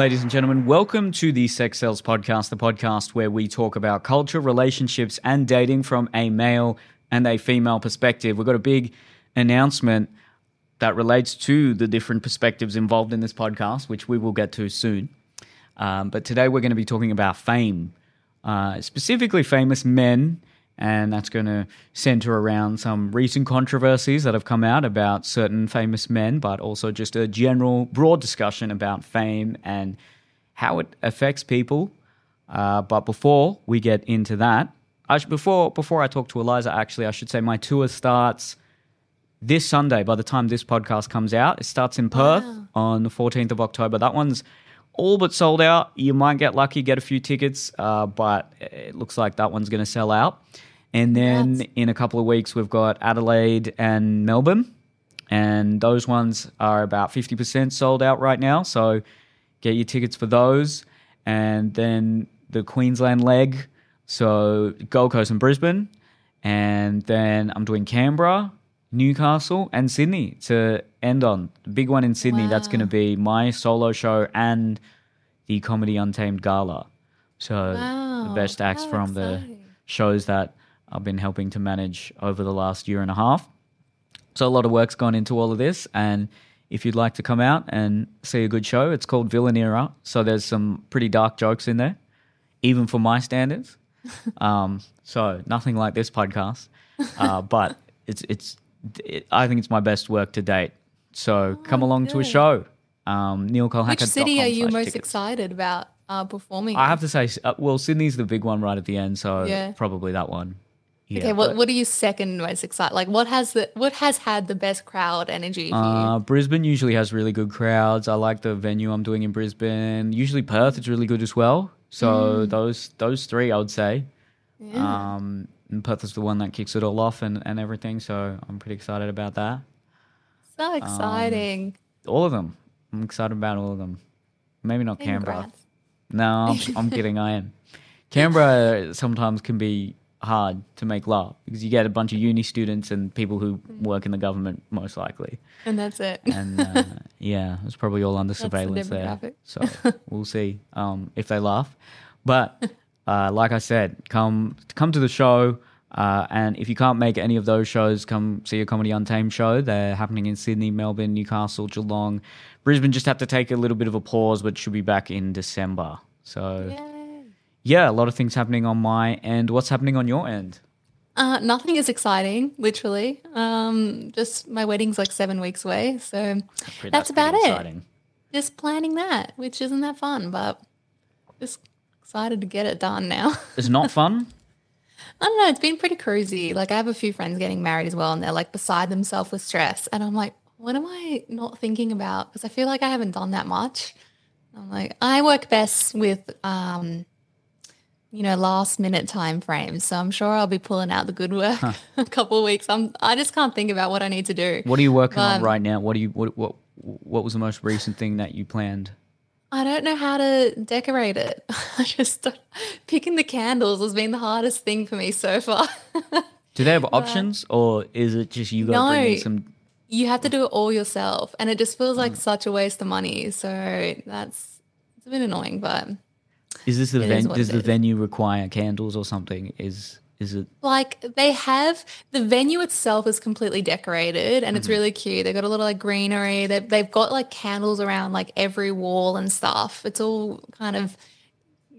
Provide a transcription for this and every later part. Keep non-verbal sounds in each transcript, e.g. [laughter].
Ladies and gentlemen, welcome to the Sex Cells podcast, the podcast where we talk about culture, relationships, and dating from a male and a female perspective. We've got a big announcement that relates to the different perspectives involved in this podcast, which we will get to soon. Um, but today we're going to be talking about fame, uh, specifically famous men and that's going to center around some recent controversies that have come out about certain famous men, but also just a general, broad discussion about fame and how it affects people. Uh, but before we get into that, I sh- before before I talk to Eliza, actually, I should say my tour starts this Sunday. By the time this podcast comes out, it starts in Perth Wow. on the 14th of October. That one's all but sold out. You might get lucky, get a few tickets, uh, but it looks like that one's going to sell out. And then in a couple of weeks, we've got Adelaide and Melbourne, and those ones are about 50% sold out right now. So get your tickets for those. And then the Queensland leg, so Gold Coast and Brisbane. And then I'm doing Canberra, Newcastle, and Sydney to end on. The big one in Sydney, that's going to be my solo show and the Comedy Untamed Gala. So the best acts how from the shows that I've been helping to manage over the last year and a half. So a lot of work's gone into all of this, and if you'd like to come out and see a good show, it's called Villain Era. So there's some pretty dark jokes in there, even for my standards. [laughs] um, so nothing like this podcast, uh, [laughs] but it's it's it, I think it's my best work to date. So come along to a good. show. Um, Which city are you most excited about uh, performing? I have to say, uh, well, Sydney's the big one right at the end, so Yeah. probably that one. Yeah, okay, what but- what are you second most excited? Like, what has the what has had the best crowd energy for Uh, you? Brisbane usually has really good crowds. I like the venue I'm doing in Brisbane. Usually Perth is really good as well. So those those three I would say. Mm. Yeah. Um, and Perth is the one that kicks it all off and, and everything. So I'm pretty excited about that. so exciting. All of them. I'm excited about all of them. Maybe not Canberra. No, I'm, I'm [laughs] kidding. I am. Canberra sometimes can be hard to make laugh because you get a bunch of uni students and people who work in the government most likely. And that's it. and uh, [laughs] yeah, it's probably all under the surveillance there. So we'll see um, if they laugh. But uh, like I said, come come to the show. Uh, and if you can't make any of those shows, come see a Comedy Untamed show. They're happening in Sydney, Melbourne, Newcastle, Geelong. Brisbane just have to take a little bit of a pause, but should be back in December. So, Yay. Yeah, a lot of things happening on my end. What's happening on your end? Uh, nothing is exciting, literally. Um, just my wedding's like seven weeks away, so that's, pretty about it. exciting. Just planning that, which isn't that fun, but just excited to get it done now. [laughs] It's not fun. I don't know. It's been pretty cruisy. Like I have a few friends getting married as well, and they're like beside themselves with stress. And I'm like, what am I not thinking about? Because I feel like I haven't done that much. I'm like, I work best with, um, you know, last minute time frames. So I'm sure I'll be pulling out the good work [laughs] a couple of weeks. I'm, I just can't think about what I need to do. What are you working on Um, right now? What do you what what what was the most recent thing that you planned? I don't know how to decorate it. [laughs] I just picking the candles has been the hardest thing for me so far. [laughs] Do they have options, or is it just you got to bring in No. some? you have to do it all yourself and it just feels Mm. like such a waste of money so that's it's a bit annoying but Is this the ven- does the is. venue require candles or something? Is is it? like they have the venue itself is completely decorated and it's Mm-hmm. really cute they've got a little like greenery they, they've got like candles around like every wall and stuff it's all kind of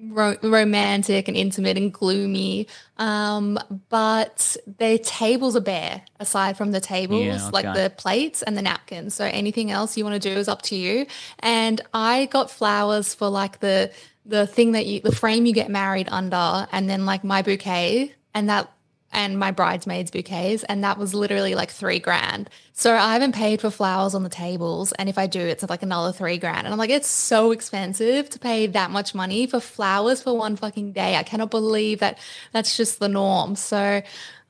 ro- romantic and intimate and gloomy um but their tables are bare aside from the tables like okay. the plates and the napkins so anything else you want to do is up to you and i got flowers for like the the thing that you the frame you get married under and then like my bouquet and that and my bridesmaids bouquets and that was literally like three grand so i haven't paid for flowers on the tables and if i do it's like another three grand and i'm like it's so expensive to pay that much money for flowers for one fucking day i cannot believe that that's just the norm so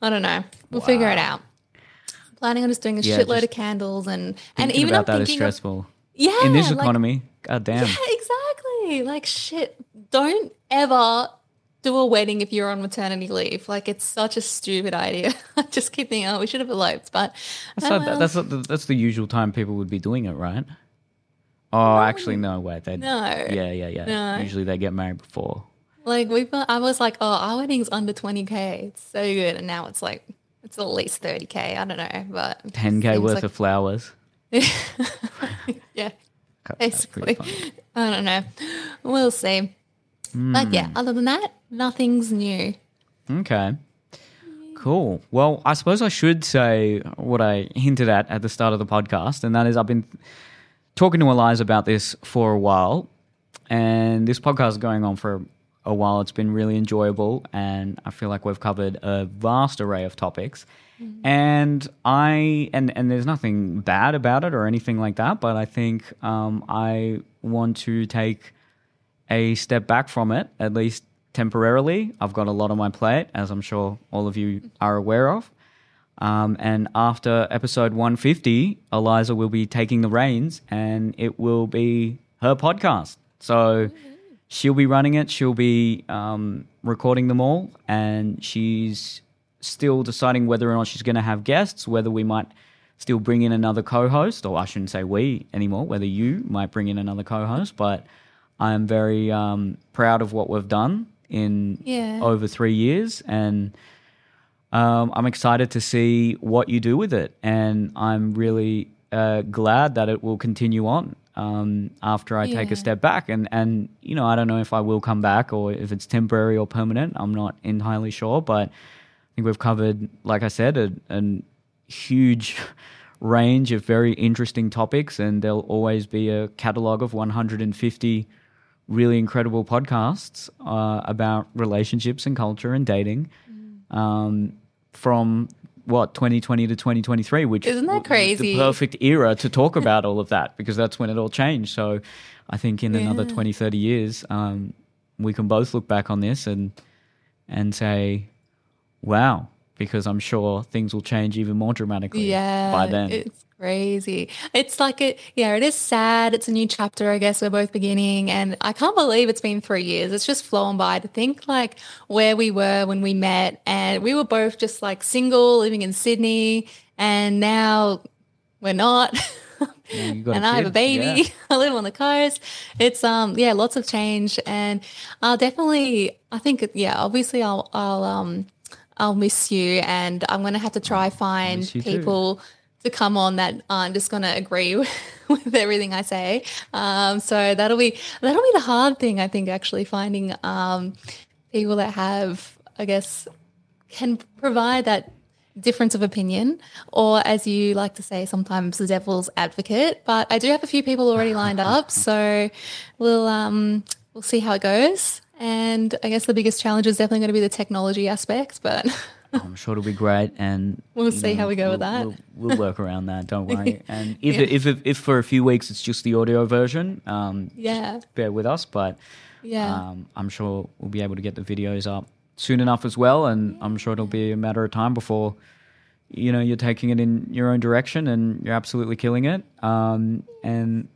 i don't know we'll figure it out I'm planning on just doing a Yeah, shitload of candles and and even about i'm that is thinking of, stressful yeah in this like- economy. God damn. yeah, exactly. Like shit. Don't ever do a wedding if you're on maternity leave. Like it's such a stupid idea. [laughs] I just keep thinking, oh, we should have eloped. But That's, oh not, well. that's not that's the usual time people would be doing it, right? Oh, actually, no. Wait, they. No. Yeah, yeah, yeah. No. Usually they get married before. Like we, I was like, oh, our wedding's under twenty k. It's so good, and now it's like it's at least thirty k. I don't know, but 10k worth like- of flowers. [laughs] yeah. [laughs] Basically. I don't know. We'll see. But yeah, other than that, nothing's new. Okay. Cool. Well, I suppose I should say what I hinted at at the start of the podcast, and that is I've been talking to Eliza about this for a while, and this podcast is going on for a while. It's been really enjoyable, and I feel like we've covered a vast array of topics. And I and and there's nothing bad about it or anything like that, but I think um, I want to take a step back from it, at least temporarily. I've got a lot on my plate, as I'm sure all of you are aware of. Um, and after episode 150, Eliza will be taking the reins and it will be her podcast. So she'll be running it, she'll be um, recording them all, and she's still deciding whether or not she's going to have guests, whether we might still bring in another co-host, or I shouldn't say we anymore, whether you might bring in another co-host. But I'm very um, proud of what we've done in Yeah. over three years, and um, I'm excited to see what you do with it, and I'm really uh, glad that it will continue on um, after I take a step back. And and you know, I don't know if I will come back or if it's temporary or permanent. I'm not entirely sure, but I think we've covered, like I said, a, a huge [laughs] range of very interesting topics, and there'll always be a catalog of 150 really incredible podcasts uh, about relationships and culture and dating um, from what 2020 to 2023 which Isn't that crazy? the perfect era to talk [laughs] about all of that because that's when it all changed so i think in another Yeah. 20 30 years um, we can both look back on this and and say wow because i'm sure things will change even more dramatically Yeah. by then It's crazy. It's like it yeah, it is sad. It's a new chapter, I guess we're both beginning. And I can't believe it's been three years. It's just flown by to think like where we were when we met and we were both just like single, living in Sydney, and now we're not. [laughs] Yeah, you got and I have a baby. yeah. [laughs] I live on the coast. It's um yeah, lots of change, and I'll definitely. I think yeah, obviously I'll I'll um I'll miss you, and I'm gonna have to try find people. too. To come on that aren't just gonna agree [laughs] with everything I say. Um, so that'll be that'll be the hard thing I think actually finding um people that have I guess can provide that difference of opinion, or as you like to say, sometimes the devil's advocate. But I do have a few people already lined [laughs] up, so we'll um we'll see how it goes. And I guess the biggest challenge is definitely going to be the technology aspect, but [laughs] I'm sure it'll be great, and We'll see how we go we'll, with that. We'll, we'll work around that. Don't worry. [laughs] And if, Yeah. it, if, if for a few weeks it's just the audio version, um, yeah, bear with us. But yeah, um, I'm sure we'll be able to get the videos up soon enough as well, and I'm sure it'll be a matter of time before you know you're taking it in your own direction and you're absolutely killing it. Um, and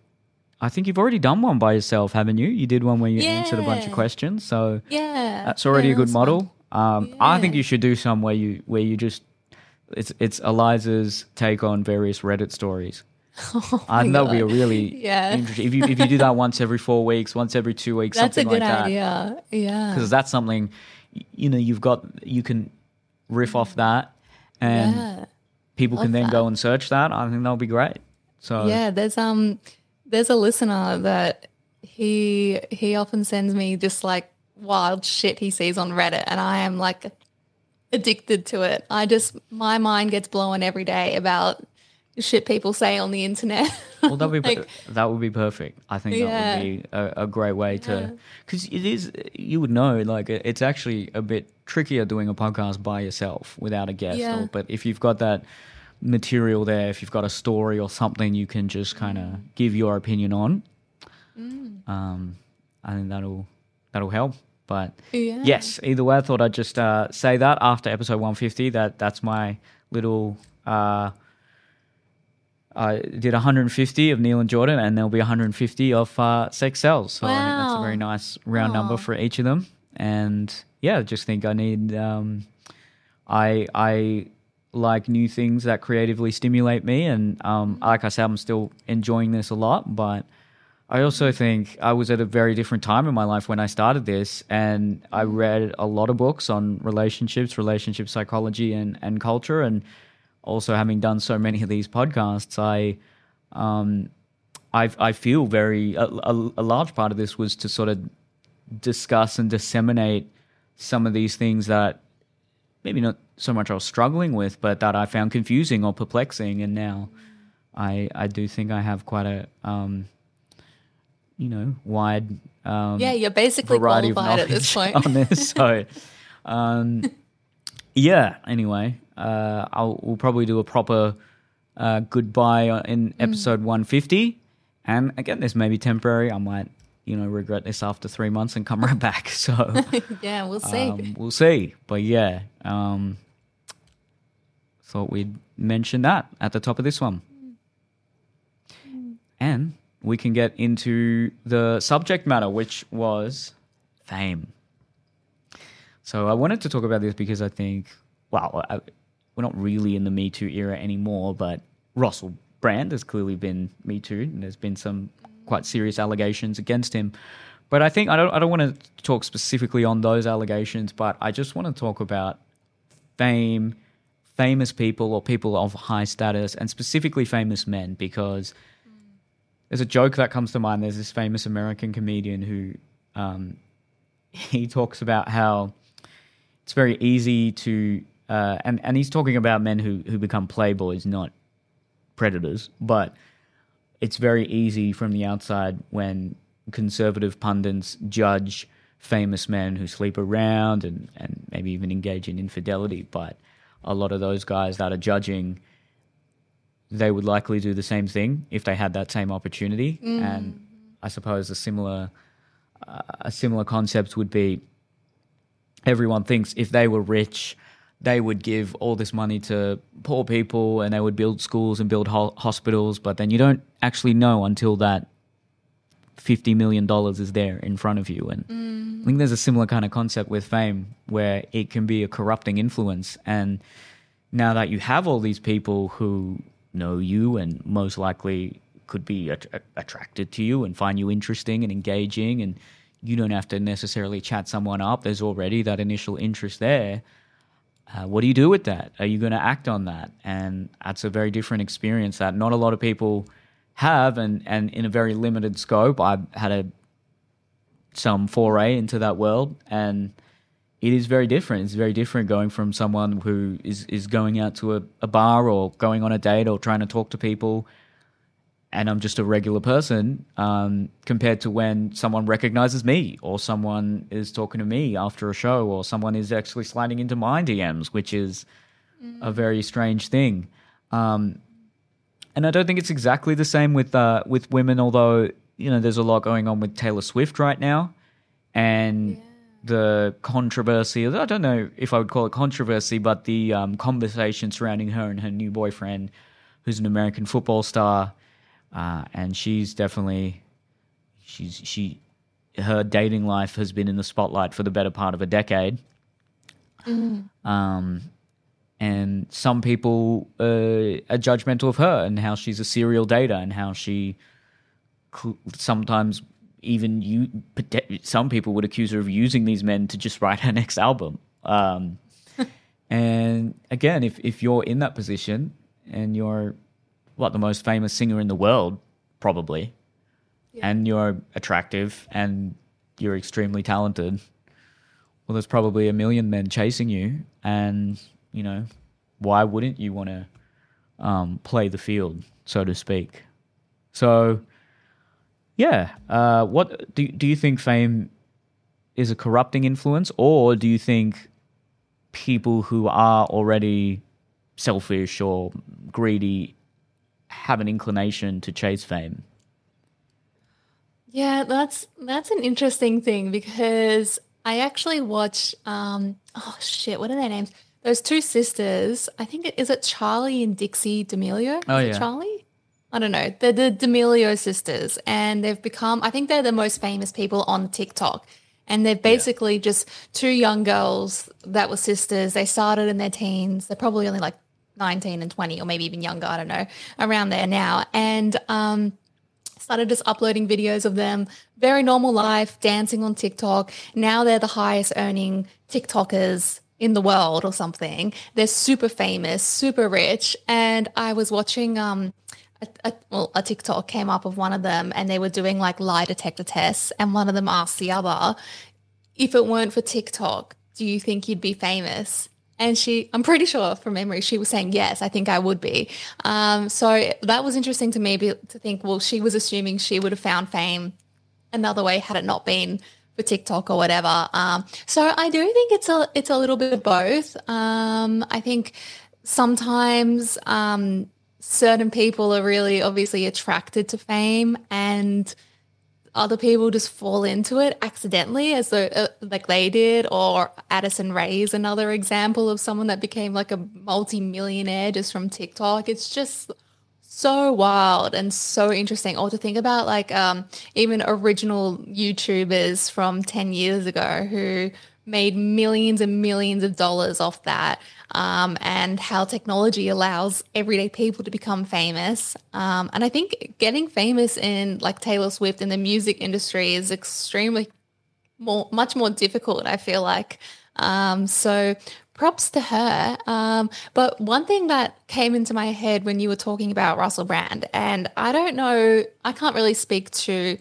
I think you've already done one by yourself, haven't you? You did one where you answered a bunch of questions, so yeah. that's already Yeah, a good model. Um, I think you should do some where you where you just it's it's Eliza's take on various Reddit stories. [laughs] Oh I think my that would be a really Yeah. interesting. If you if you do that [laughs] once every four weeks, once every two weeks, That's a good like that, idea. Yeah, because that's something you know you've got you can riff off that, and yeah. people can then that. go and search that. I think that'll be great. So Yeah, there's um there's a listener that he he often sends me just like wild shit he sees on Reddit and I am like addicted to it. I just my mind gets blown every day about shit people say on the internet. Well, that would be [laughs] Like, that would be perfect. I think Yeah. that would be a, a great way to because it is you would know like it's actually a bit trickier doing a podcast by yourself without a guest. Yeah. Or, but if you've got that material there, if you've got a story or something, you can just kind Mm. of give your opinion on. Um, I think that'll that'll help. But Yeah. yes, either way, I thought I'd just uh, say that after episode 150. That that's my little. Uh, I did 150 of Neel and Jordan, and there'll be 150 of uh, Sex Cells. So I think that's a very nice round number for each of them. And yeah, I just think I need. Um, I I like new things that creatively stimulate me, and um, like I said, I'm still enjoying this a lot, but I also think I was at a very different time in my life when I started this, and I read a lot of books on relationships, relationship psychology, and and culture, and also having done so many of these podcasts, I. Um, I, I feel very a, a, a large part of this was to sort of discuss and disseminate some of these things that maybe not so much I was struggling with, but that I found confusing or perplexing. And now I I do think I have quite a um, you know wide um, yeah you're basically variety of qualified at this point. [laughs] on this. So [laughs] um, yeah. Anyway, uh, I'll we'll probably do a proper uh, goodbye in Mm. episode 150. And again, this may be temporary. I might, you know, regret this after three months and come right back. [laughs] So yeah, we'll see. um, we'll see. But yeah, um, thought we'd mention that at the top of this one. And we can get into the subject matter, which was fame. So I wanted to talk about this because I think, well, I, we're not really in the Me Too era anymore, but Russell Brand has clearly been Me Too, and there's been some quite serious allegations against him. But I think I don't, I don't want to talk specifically on those allegations, but I just want to talk about fame, famous people or people of high status, and specifically famous men, because there's a joke that comes to mind. There's this famous American comedian who um, [laughs] he talks about how it's very easy to, uh, and and he's talking about men who who become playboys, not predators, but it's very easy from the outside when conservative pundits judge famous men who sleep around and, and maybe even engage in infidelity. But a lot of those guys that are judging, they would likely do the same thing if they had that same opportunity. And I suppose a similar uh, a similar concept would be everyone thinks if they were rich, they would give all this money to poor people and they would build schools and build ho- hospitals. But then you don't actually know until that $50 million is there in front of you. And I think there's a similar kind of concept with fame where it can be a corrupting influence. And now that you have all these people who know you and most likely could be at- attracted to you and find you interesting and engaging, and you don't have to necessarily chat someone up, there's already that initial interest there. Uh, what do you do with that? Are you going to act on that? And that's a very different experience that not a lot of people have, and, and in a very limited scope. I've had a some foray into that world, and it is very different. It's very different going from someone who is is going out to a, a bar or going on a date or trying to talk to people, and I'm just a regular person, um, compared to when someone recognizes me or someone is talking to me after a show or someone is actually sliding into my DMs, which is a very strange thing. Um, and I don't think it's exactly the same with uh, with women, although you know there's a lot going on with Taylor Swift right now, and the controversy. I don't know if I would call it controversy, but the um, conversation surrounding her and her new boyfriend, who's an American football star, uh, and she's definitely she's she her dating life has been in the spotlight for the better part of a decade. Um, and some people uh, are judgmental of her and how she's a serial dater and how she cl- sometimes even you some people would accuse her of using these men to just write her [laughs] next album. Um, [laughs] and again if, if you're in that position and you're what the most famous singer in the world probably and you're attractive and you're extremely talented well there's probably a million men chasing you and you know why wouldn't you want to um, play the field so to speak? So yeah uh, what do, do you think fame is a corrupting influence or do you think people who are already selfish or greedy have an inclination to chase fame Yeah, that's that's an interesting thing because I actually watch um oh shit, what are their names? Those two sisters, I think it is it Charlie and Dixie D'Amelio? Oh, Is it yeah. Charlie? I don't know. They're the D'Amelio sisters and they've become I think they're the most famous people on TikTok. And they're basically just two young girls that were sisters. They started in their teens. They're probably only like 19 and 20 or maybe even younger, I don't know, around there now. And um started just uploading videos of them, very normal life, dancing on TikTok. Now they're the highest earning TikTokers in the world or something. They're super famous, super rich. And I was watching um a, well, a TikTok came up of one of them and they were doing like lie detector tests and one of them asked the other, if it weren't for TikTok, do you think you'd be famous? And she, I'm pretty sure from memory, she was saying, yes, I think I would be. Um, so that was interesting to me to think, well, she was assuming she would have found fame another way had it not been for TikTok or whatever. Um, so I do think it's a, it's a little bit of both. Um, I think sometimes um, certain people are really obviously attracted to fame and other people just fall into it accidentally as though uh, like they did or Addison Rae is another example of someone that became like a multi-millionaire just from TikTok. It's just so wild and so interesting. Or to think about like um, even original YouTubers from 10 years ago who made millions and millions of dollars off that um, and how technology allows everyday people to become famous. Um, and I think getting famous in like Taylor Swift in the music industry is extremely more, much more difficult, I feel like. Um, so props to her. Um, but one thing that came into my head when you were talking about Russell Brand, and I don't know, I can't really speak to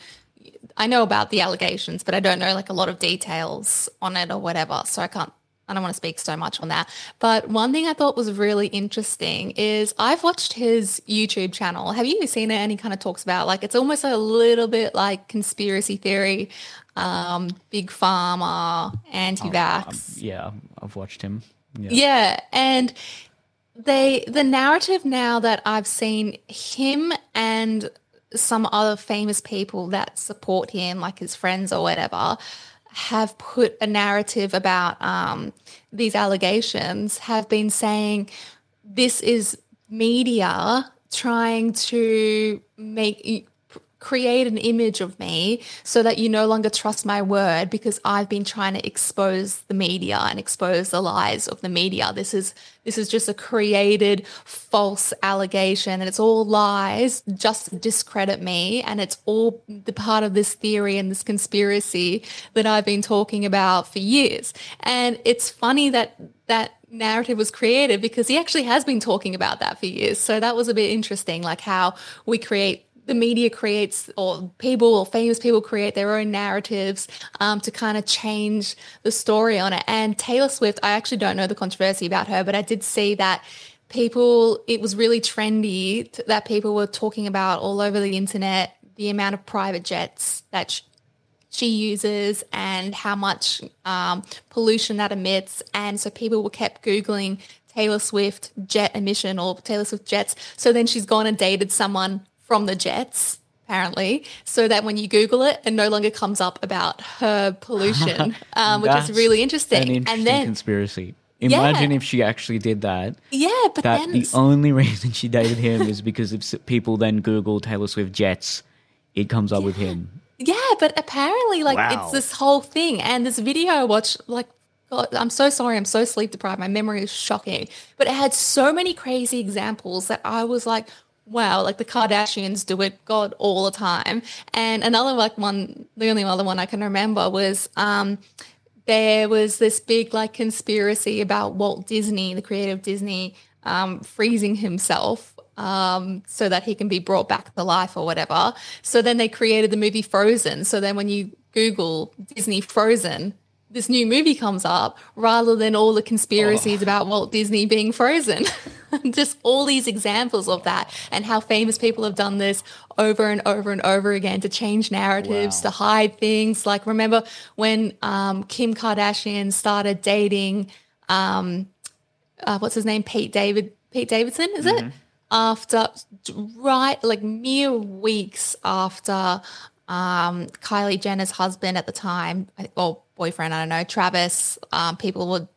I know about the allegations, but I don't know like a lot of details on it or whatever. So I can't I don't want to speak so much on that. But one thing I thought was really interesting is I've watched his YouTube channel. Have you seen it? And he kind of talks about like it's almost a little bit like conspiracy theory, um, big pharma, anti-vax. Oh, um, yeah, I've watched him. Yeah. yeah, and they the narrative now that I've seen him and some other famous people that support him, like his friends or whatever, have put a narrative about um, these allegations, have been saying this is media trying to make create an image of me so that you no longer trust my word because I've been trying to expose the media and expose the lies of the media. This is this is just a created false allegation and it's all lies just discredit me and it's all the part of this theory and this conspiracy that I've been talking about for years. And it's funny that that narrative was created because he actually has been talking about that for years. So that was a bit interesting, like how we create the media creates or people or famous people create their own narratives um, to kind of change the story on it. And Taylor Swift, I actually don't know the controversy about her, but I did see that people, it was really trendy that people were talking about all over the internet the amount of private jets that she uses and how much um, pollution that emits. And so people were kept Googling Taylor Swift jet emission or Taylor Swift jets. So then she's gone and dated someone from the jets apparently, so that when you Google it, it no longer comes up about her pollution, [laughs] um, which is really interesting. An interesting and then conspiracy. Imagine yeah. if she actually did that. Yeah, but that then the only [laughs] reason she dated him is because if people then Google Taylor Swift jets, it comes up yeah. with him. Yeah, but apparently, like wow. it's this whole thing, and this video I watched, like God, I'm so sorry. I'm so sleep deprived. My memory is shocking. But it had so many crazy examples that I was like, wow, like the Kardashians do it, God, all the time. And another like one, the only other one I can remember was um, there was this big like conspiracy about Walt Disney, the creator of Disney, um, freezing himself um, so that he can be brought back to life or whatever. So then they created the movie Frozen. So then when you Google Disney Frozen, this new movie comes up rather than all the conspiracies oh. about Walt Disney being frozen. [laughs] Just all these examples of that and how famous people have done this over and over and over again to change narratives, wow. to hide things. Like, remember when um, Kim Kardashian started dating, um, uh, what's his name? Pete David, Pete Davidson, is mm-hmm. it? After, right, like mere weeks after um, Kylie Jenner's husband at the time, or boyfriend, I don't know, Travis, um, people were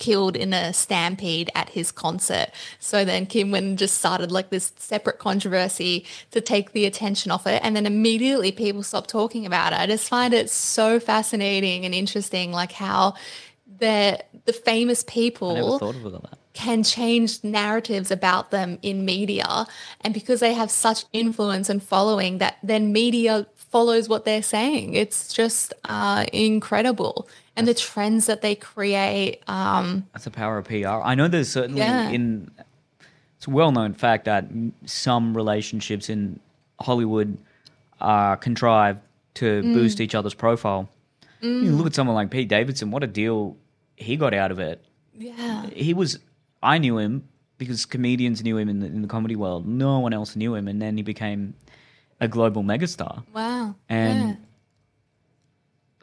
killed in a stampede at his concert. So then Kim and just started like this separate controversy to take the attention off it. And then immediately people stopped talking about it. I just find it so fascinating and interesting, like how the the famous people. I never thought of that. can change narratives about them in media. And because they have such influence and following, that then media follows what they're saying. It's just uh, incredible. And the trends that they create. Um, That's the power of PR. I know there's certainly Yeah. in it's a well-known fact that some relationships in Hollywood are contrived to Mm. boost each other's profile. You look at someone like Pete Davidson. What a deal he got out of it. yeah. He was. I knew him because comedians knew him in the, in the comedy world. No one else knew him, and then he became a global megastar. Wow. And yeah.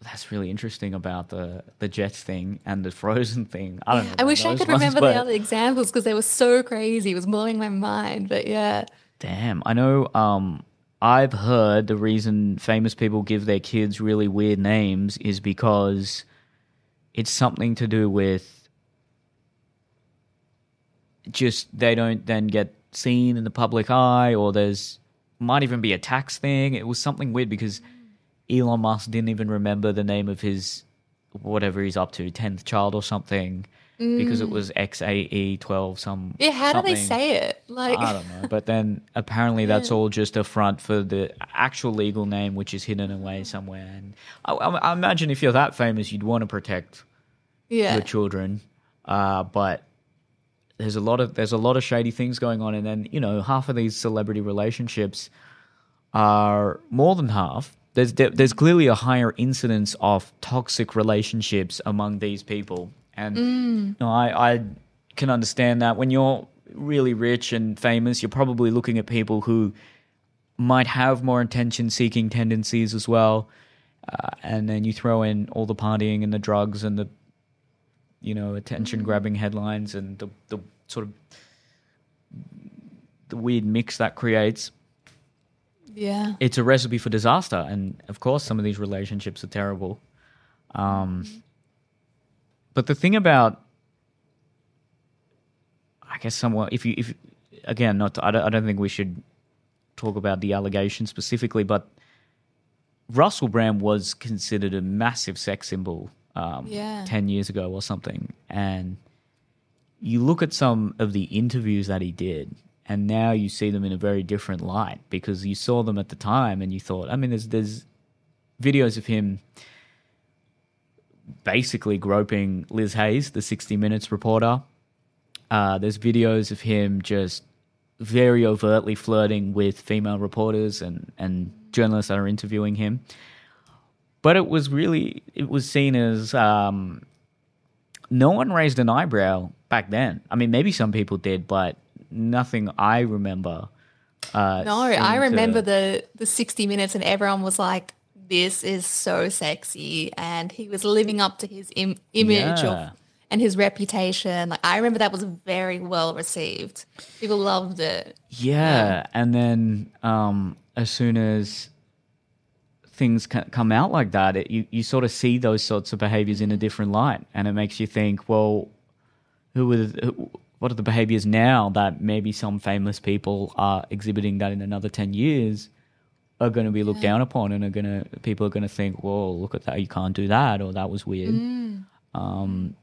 that's really interesting about the the Jets thing and the Frozen thing. I don't know. I wish I could ones, remember the other examples because they were so crazy. It was blowing my mind. But yeah. Damn, I know. Um, I've heard the reason famous people give their kids really weird names is because it's something to do with just they don't then get seen in the public eye, or there's might even be a tax thing. It was something weird because Elon Musk didn't even remember the name of his whatever he's up to, tenth child or something, because it was XAE twelve. Some Yeah. How do they say it? Like, I don't know. But then [laughs] apparently that's all just a front for the actual legal name, which is hidden away somewhere. And I, I, I imagine if you're that famous, you'd want to protect yeah. your children. Uh, but there's a lot of there's a lot of shady things going on, and then you know half of these celebrity relationships are more than half. There's there- there's clearly a higher incidence of toxic relationships among these people, and you know, I I can understand that when you're really rich and famous, you're probably looking at people who might have more attention seeking tendencies as well. Uh, and then you throw in all the partying and the drugs and the you know attention grabbing headlines and the the sort of the weird mix that creates. Yeah. it's a recipe for disaster and of course some of these relationships are terrible. Um but the thing about i guess somewhat if you if again not to, I, don't, I don't think we should talk about the allegation specifically but russell brand was considered a massive sex symbol um, Yeah. 10 years ago or something and you look at some of the interviews that he did and now you see them in a very different light because you saw them at the time and you thought i mean there's there's videos of him basically groping liz hayes the 60 minutes reporter uh, there's videos of him just very overtly flirting with female reporters and, and journalists that are interviewing him but it was really it was seen as um, no one raised an eyebrow back then. I mean, maybe some people did, but nothing I remember. Uh, No, I seemed to- remember the the 60 minutes and everyone was like, this is so sexy. And he was living up to his Im- image Yeah. of, and his reputation. Like, I remember that was very well received. People loved it. Yeah, and then um, as soon as things come out like that, it, you you sort of see those sorts of behaviors in a different light, and it makes you think, well, who are the, who, what are the behaviors now that maybe some famous people are exhibiting that in another ten years are going to be looked down upon, and are going to people are going to think, well, look at that, you can't do that, or that was weird. Um,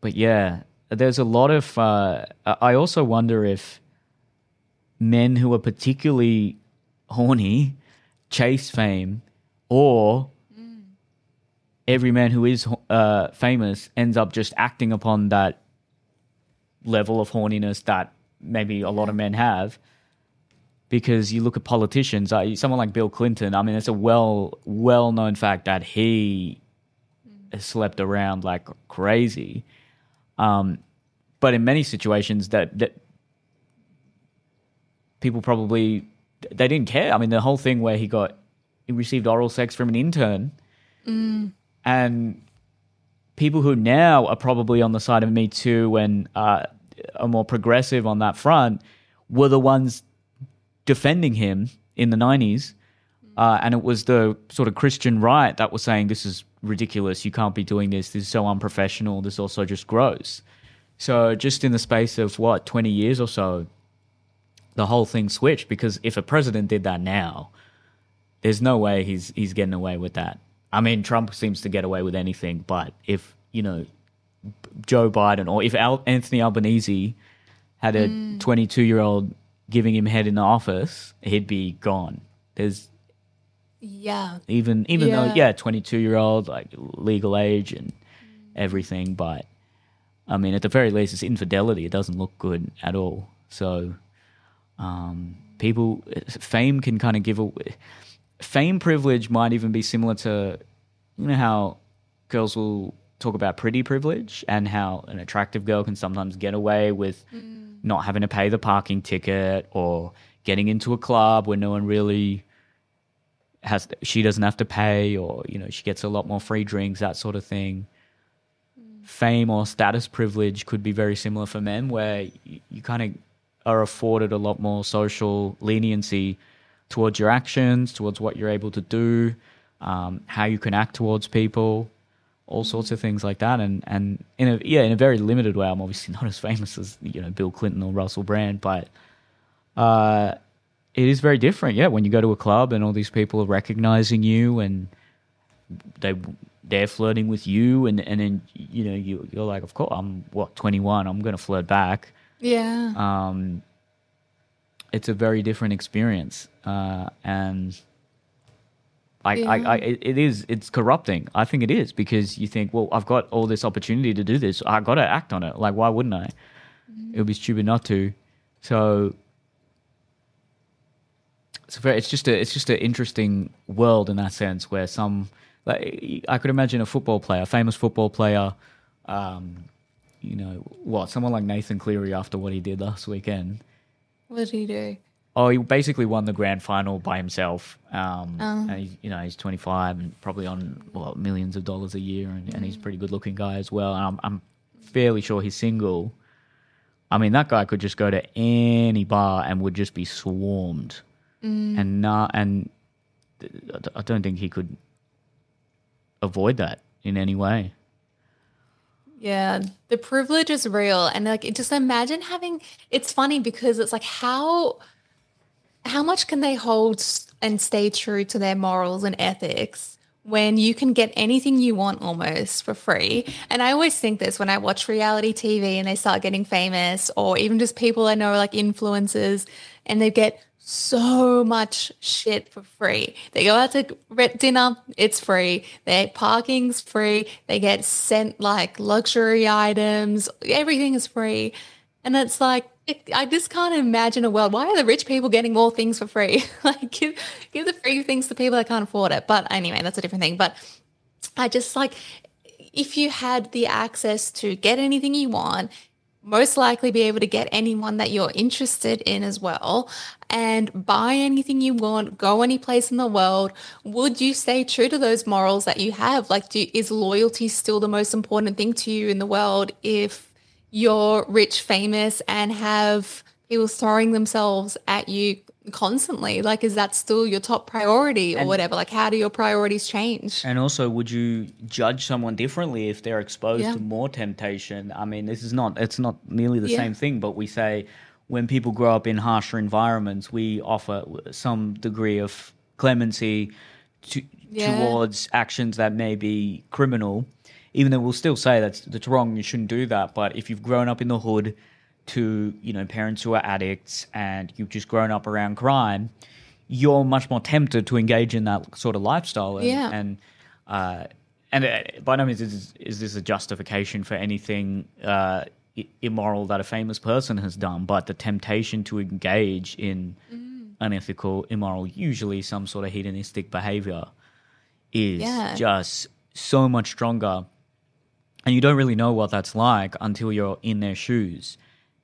but yeah, there's a lot of. Uh, I also wonder if men who are particularly horny chase fame, or every man who is uh, famous ends up just acting upon that level of horniness that maybe a lot of men have. Because you look at politicians, uh, someone like Bill Clinton. I mean, it's a well well known fact that he slept around like crazy. Um, but in many situations, that that people probably they didn't care. I mean, the whole thing where he got he received oral sex from an intern, and people who now are probably on the side of Me Too and uh, are more progressive on that front were the ones defending him in the nineties. Uh, and it was the sort of Christian right that was saying this is ridiculous. You can't be doing this. This is so unprofessional. This also just gross. So just in the space of what twenty years or so, the whole thing switched because if a president did that now, there's no way he's he's getting away with that. I mean, Trump seems to get away with anything, but if you know Joe Biden or if Al- Anthony Albanese had a mm. 22 year old giving him head in the office, he'd be gone. There's Yeah. even even though Yeah. yeah, 22 year old like legal age and everything, but I mean at the very least it's infidelity. It doesn't look good at all. So um, people fame can kind of give a fame privilege might even be similar to you know how girls will talk about pretty privilege and how an attractive girl can sometimes get away with not having to pay the parking ticket or getting into a club where no one really has she doesn't have to pay or you know she gets a lot more free drinks that sort of thing. Fame or status privilege could be very similar for men where you, you kind of are afforded a lot more social leniency towards your actions towards what you're able to do um, how you can act towards people all sorts of things like that. And and in a yeah in a very limited way. I'm obviously [laughs] not as famous as you know bill clinton or russell brand but uh it is very different yeah when you go to a club and all these people are recognizing you and they they're flirting with you and and then you know you you're like of course i'm what 21 i'm going to flirt back Yeah. um it's a very different experience uh and I, I, I, it is, it's corrupting. I think it is because you think, well, I've got all this opportunity to do this. I got to act on it. Like, why wouldn't I? It would be stupid not to. So, it's very, it's just a, it's just an interesting world in that sense where some, like, I could imagine a football player, a famous football player, um, you know, what, someone like Nathan Cleary after what he did last weekend. what did he do? Oh, he basically won the grand final by himself. Um, Oh. and he's, you know, he's 25 and probably on well, millions of dollars a year, and, and he's a pretty good looking guy as well. And I'm, I'm fairly sure he's single. I mean, that guy could just go to any bar and would just be swarmed, and not, and I don't think he could avoid that in any way. Yeah, the privilege is real, and like just imagine having. It's funny because it's like how how much can they hold and stay true to their morals and ethics when you can get anything you want almost for free? And I always think this when I watch reality TV and they start getting famous, or even just people I know like influencers, and they get so much shit for free. They go out to dinner, it's free. Their parking's free. They get sent like luxury items. Everything is free. And it's like, it, I just can't imagine a world. Why are the rich people getting more things for free? [laughs] like, give, give the free things to people that can't afford it. But anyway, that's a different thing. But I just like, if you had the access to get anything you want, most likely be able to get anyone that you're interested in as well. And buy anything you want go any place in the world. Would you stay true to those morals that you have? Like do, is loyalty still the most important thing to you in the world if you're rich famous and have people throwing themselves at you constantly like is that still your top priority or whatever like how do your priorities change And also, would you judge someone differently if they're exposed Yeah. to more temptation? I mean, this is not, it's not nearly the Yeah. same thing, but we say when people grow up in harsher environments, we offer some degree of clemency to, Yeah. towards actions that may be criminal, even though we'll still say that's, that's wrong, you shouldn't do that. But if you've grown up in the hood to, you know, parents who are addicts and you've just grown up around crime, you're much more tempted to engage in that sort of lifestyle. And, Yeah. and uh, and uh, by no means is, is this a justification for anything uh, i- immoral that a famous person has done, but the temptation to engage in unethical, immoral, usually some sort of hedonistic behavior is Yeah. just so much stronger. And you don't really know what that's like until you're in their shoes.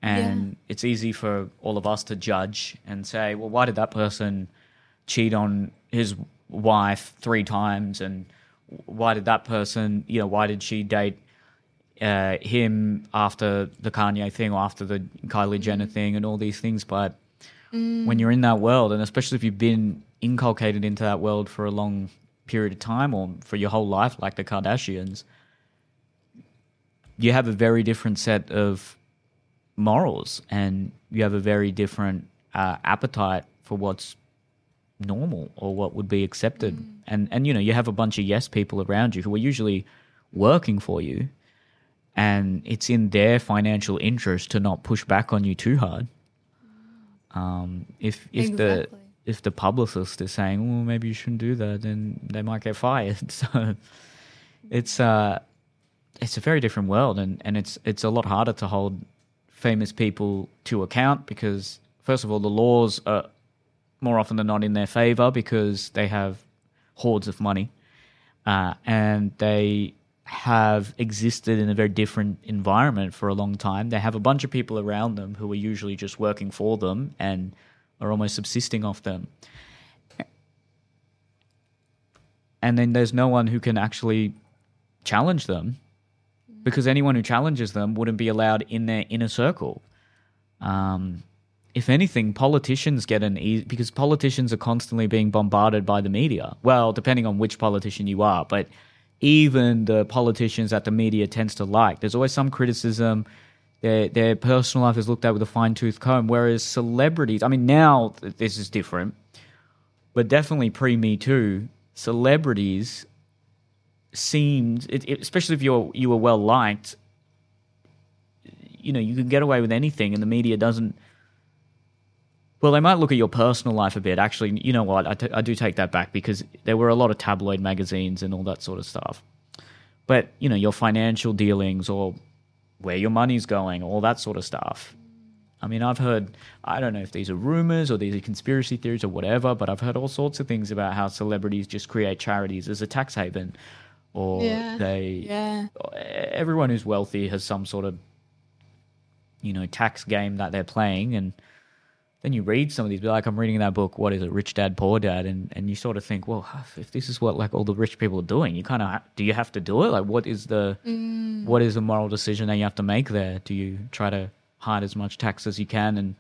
And it's easy for all of us to judge and say, well, why did that person cheat on his wife three times? And why did that person, you know, why did she date uh, him after the Kanye thing or after the Kylie Jenner thing and all these things? But when you're in that world, and especially if you've been inculcated into that world for a long period of time or for your whole life, like the Kardashians, you have a very different set of morals and you have a very different uh, appetite for what's normal or what would be accepted. And and you know, you have a bunch of yes people around you who are usually working for you and it's in their financial interest to not push back on you too hard. Um, if if the if the publicist is saying, "Well, maybe you shouldn't do that," then they might get fired. [laughs] So it's uh, it's a very different world, and, and it's it's a lot harder to hold famous people to account because first of all, the laws are more often than not in their favor because they have hordes of money, uh, and they have existed in a very different environment for a long time. They have a bunch of people around them who are usually just working for them and are almost subsisting off them. And then there's no one who can actually challenge them because anyone who challenges them wouldn't be allowed in their inner circle. Um, if anything, politicians get an easy because politicians are constantly being bombarded by the media. Well, depending on which politician you are, but even the politicians that the media tends to like, there's always some criticism. Their their personal life is looked at with a fine tooth comb. Whereas celebrities, I mean, now this is different, but definitely pre Me Too, celebrities seemed, it, it- especially if you're you were well liked, you know, you can get away with anything, and the media doesn't. Well, they might look at your personal life a bit. Actually, you know what? I, t- I do take that back because there were a lot of tabloid magazines and all that sort of stuff. But you know, your financial dealings or where your money's going, all that sort of stuff. I mean, I've heard, I don't know if these are rumors or these are conspiracy theories or whatever, but I've heard all sorts of things about how celebrities just create charities as a tax haven or Yeah. they Yeah. everyone who's wealthy has some sort of you know tax game that they're playing and then you read some of these be like i'm reading that book what is it rich dad poor dad and and you sort of think well if this is what like all the rich people are doing you kind of ha- do you have to do it like what is the mm. what is the moral decision that you have to make there do you try to hide as much tax as you can and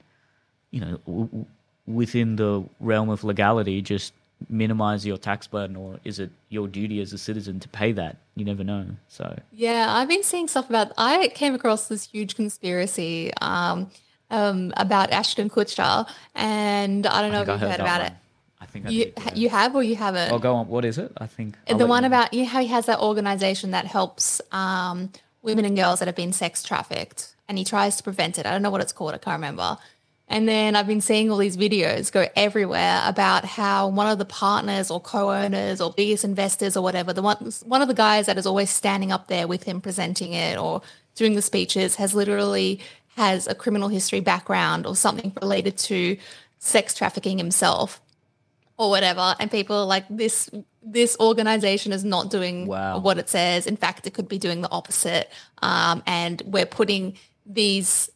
you know w- w- within the realm of legality just minimize your tax burden or is it your duty as a citizen to pay that you never know so Yeah, I've been seeing stuff about. I came across this huge conspiracy um, um, about Ashton Kutcher, and I don't know I if you've I heard about one. it. I think I You did, yeah. you have or you haven't? Oh, go on. What is it? I think I'll the one you know. about you know how he has that organization that helps um, women and girls that have been sex trafficked, and he tries to prevent it. I don't know what it's called. I can't remember. And then I've been seeing all these videos go everywhere about how one of the partners or co-owners or biggest investors or whatever, the one one of the guys that is always standing up there with him presenting it or doing the speeches has literally has a criminal history background or something related to sex trafficking himself or whatever. And people are like this this organization is not doing Wow. what it says. In fact it could be doing the opposite. Um, and we're putting these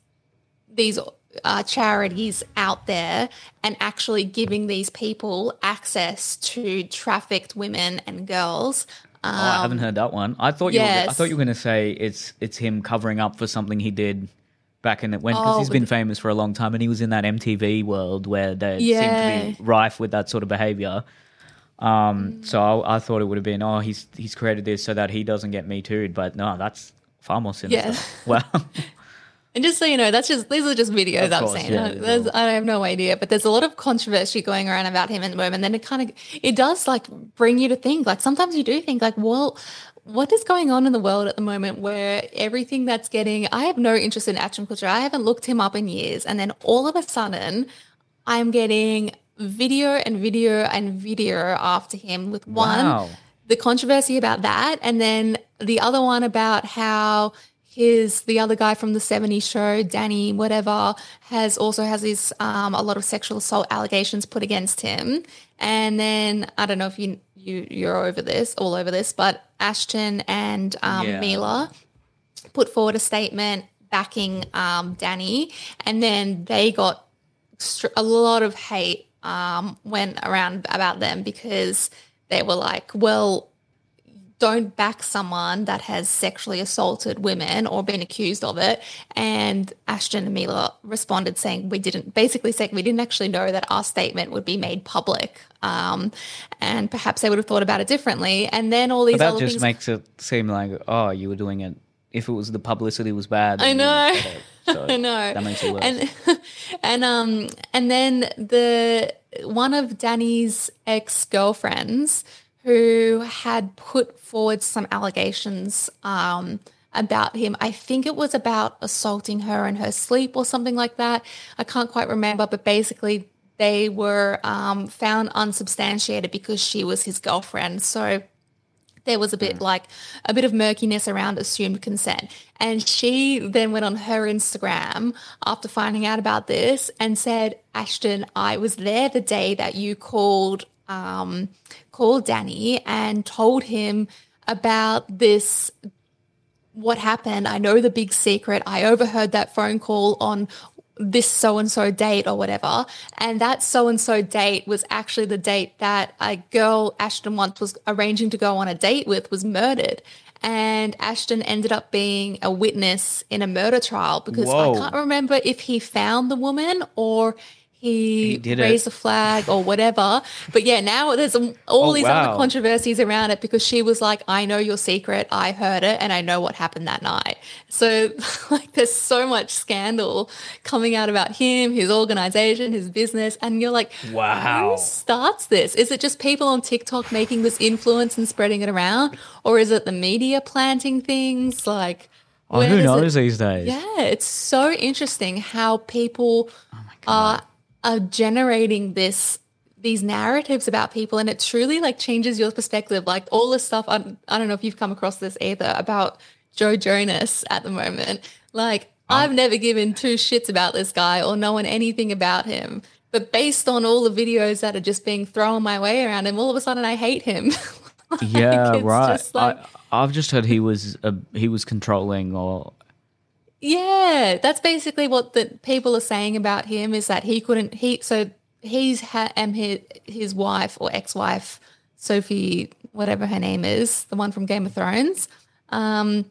these uh, charities out there and actually giving these people access to trafficked women and girls Oh, I haven't heard that one. I thought you. Were, I Um, thought you were going to say it's it's him covering up for something he did back in the when because Oh, he's been famous for a long time and he was in that MTV world where they Yeah. seemed to be rife with that sort of behavior. Um, so I, I thought it would have been oh he's he's created this so that he doesn't get me too, but no, that's far more sinister. Yeah. Wow. [laughs] And just so you know, that's just these are just videos Of I'm course, saying. yeah, I- yeah. I have no idea, but there's a lot of controversy going around about him at the moment. Then it kind of it does like bring you to think. Like sometimes you do think like, well, what is going on in the world at the moment where everything that's getting I have no interest in Ashton Kutcher. I haven't looked him up in years, and then all of a sudden, I'm getting video and video and video after him with one Wow. the controversy about that and then the other one about how his the other guy from the 70s show danny whatever has also has his um, a lot of sexual assault allegations put against him and then i don't know if you you you're over this all over this but ashton and um, Yeah. mila put forward a statement backing um, danny and then they got a lot of hate um, went around about them because they were like, well, don't back someone that has sexually assaulted women or been accused of it. And Ashton and Mila responded saying, we didn't, basically saying, we didn't actually know that our statement would be made public. Um, and perhaps they would have thought about it differently. And then all these But that just things. makes it seem like oh you were doing it. If it was the publicity was bad, I know. would've said it. So [laughs] I know. that makes it worse. And [laughs] and um and then the one of Danny's ex girlfriends who had put forward some allegations um about him. I think it was about assaulting her in her sleep or something like that. I can't quite remember, but basically they were um, found unsubstantiated because she was his girlfriend. So there was a bit like a bit of murkiness around assumed consent. And she then went on her Instagram after finding out about this and said, Ashton, I was there the day that you called um, called Danny and told him about this what happened. I know the big secret. I overheard that phone call on this so and so date or whatever. And that so and so date was actually the date that a girl Ashton once was arranging to go on a date with was murdered. And Ashton ended up being a witness in a murder trial because Whoa. I can't remember if he found the woman or he, He did it. raised a flag or whatever. But yeah, now there's all Oh, these wow. other controversies around it because she was like, I know your secret. I heard it and I know what happened that night. So, [laughs] like, there's so much scandal coming out about him, his organization, his business. And you're like, Wow. who starts this? Is it just people on TikTok making this influence and spreading it around? Or is it the media planting things? Like, Oh, who does it- knows these days? yeah, it's so interesting how people Oh are are generating this these narratives about people and it truly like changes your perspective. Like all this stuff I, I don't know if you've come across this either about joe jonas at the moment. Like Um, i've never given two shits about this guy or known anything about him. But based on all the videos that are just being thrown my way around him all of a sudden i hate him. [laughs] Like, Yeah, right. just like- I, I've just heard he was uh, he was controlling or Yeah, that's basically what the people are saying about him is that he couldn't he so he's ha, um, his his wife or ex-wife Sophie whatever her name is, the one from Game of Thrones, um,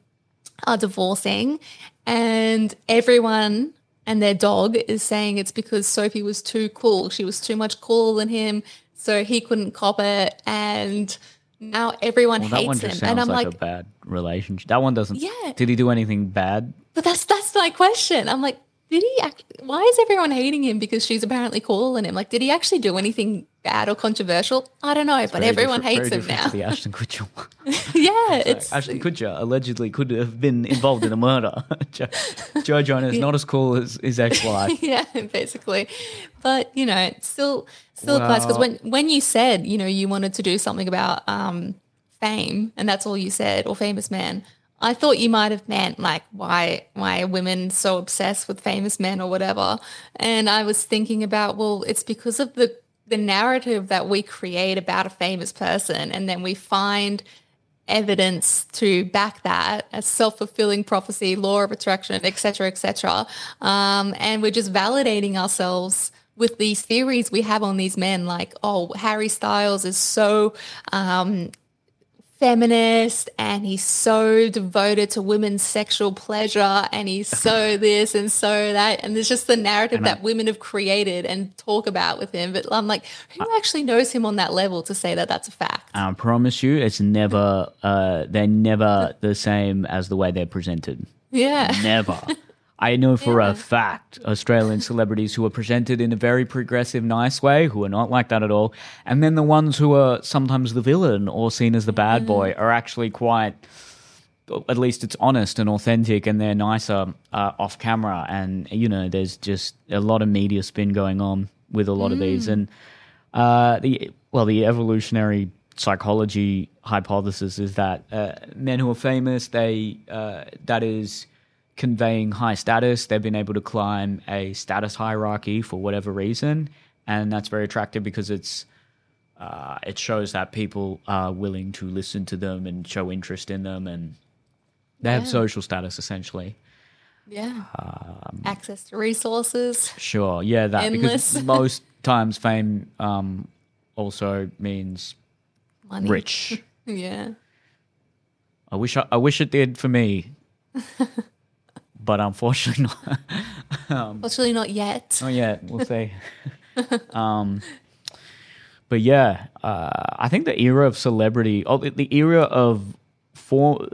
are divorcing and everyone and their dog is saying it's because Sophie was too cool. She was too much cooler than him, so he couldn't cop it and Mm. now everyone well, that one hates just him. And I'm like, like, a bad relationship. That one doesn't. Yeah. Did he do anything bad? But that's that's my question. I'm like, did he? Act, why is everyone hating him? Because she's apparently than him. Like, did he actually do anything bad or controversial? I don't know, but everyone hates him now. the [laughs] Ashton Kutcher yeah, [laughs] it's Ashton Kutcher allegedly could have been involved in a murder. [laughs] Joe, Joe Jonas not as cool as his ex-wife. yeah, basically. But you know, it still applies because when when you said you know you wanted to do something about um fame and that's all you said or famous man. I thought you might have meant like why why are women so obsessed with famous men or whatever. And I was thinking about well, it's because of the the narrative that we create about a famous person and then we find evidence to back that a self-fulfilling prophecy law of attraction etc etc um, and we're just validating ourselves with these theories we have on these men like oh harry styles is so um, feminist and he's so devoted to women's sexual pleasure and he's [laughs] so this and so that and there's just the narrative that women have created and talk about with him but i'm like who actually knows him on that level to say that that's a fact I promise you, it's never. Uh, they're never the same as the way they're presented. yeah Never. [laughs] I know for a fact Australian celebrities who are presented in a very progressive, nice way, who are not like that at all. And then the ones who are sometimes the villain or seen as the bad boy are actually quite, at least it's honest and authentic and they're nicer uh, off camera. And, you know, there's just a lot of media spin going on with a lot of these. And uh, the, well, the evolutionary psychology hypothesis is that uh, men who are famous, they, uh, that is, conveying high status. They've been able to climb a status hierarchy for whatever reason, and that's very attractive because it's uh, it shows that people are willing to listen to them and show interest in them, and they have social status essentially. Yeah. Um, Access to resources. Sure, yeah, that Endless. because [laughs] most times fame um, also means Money. rich. [laughs] Yeah. I wish I, I wish it did for me, [laughs] but unfortunately [laughs] not. Fortunately, not yet. not yet. we'll [laughs] see. um, but yeah, uh, I think the era of celebrity, oh, the, the era of for.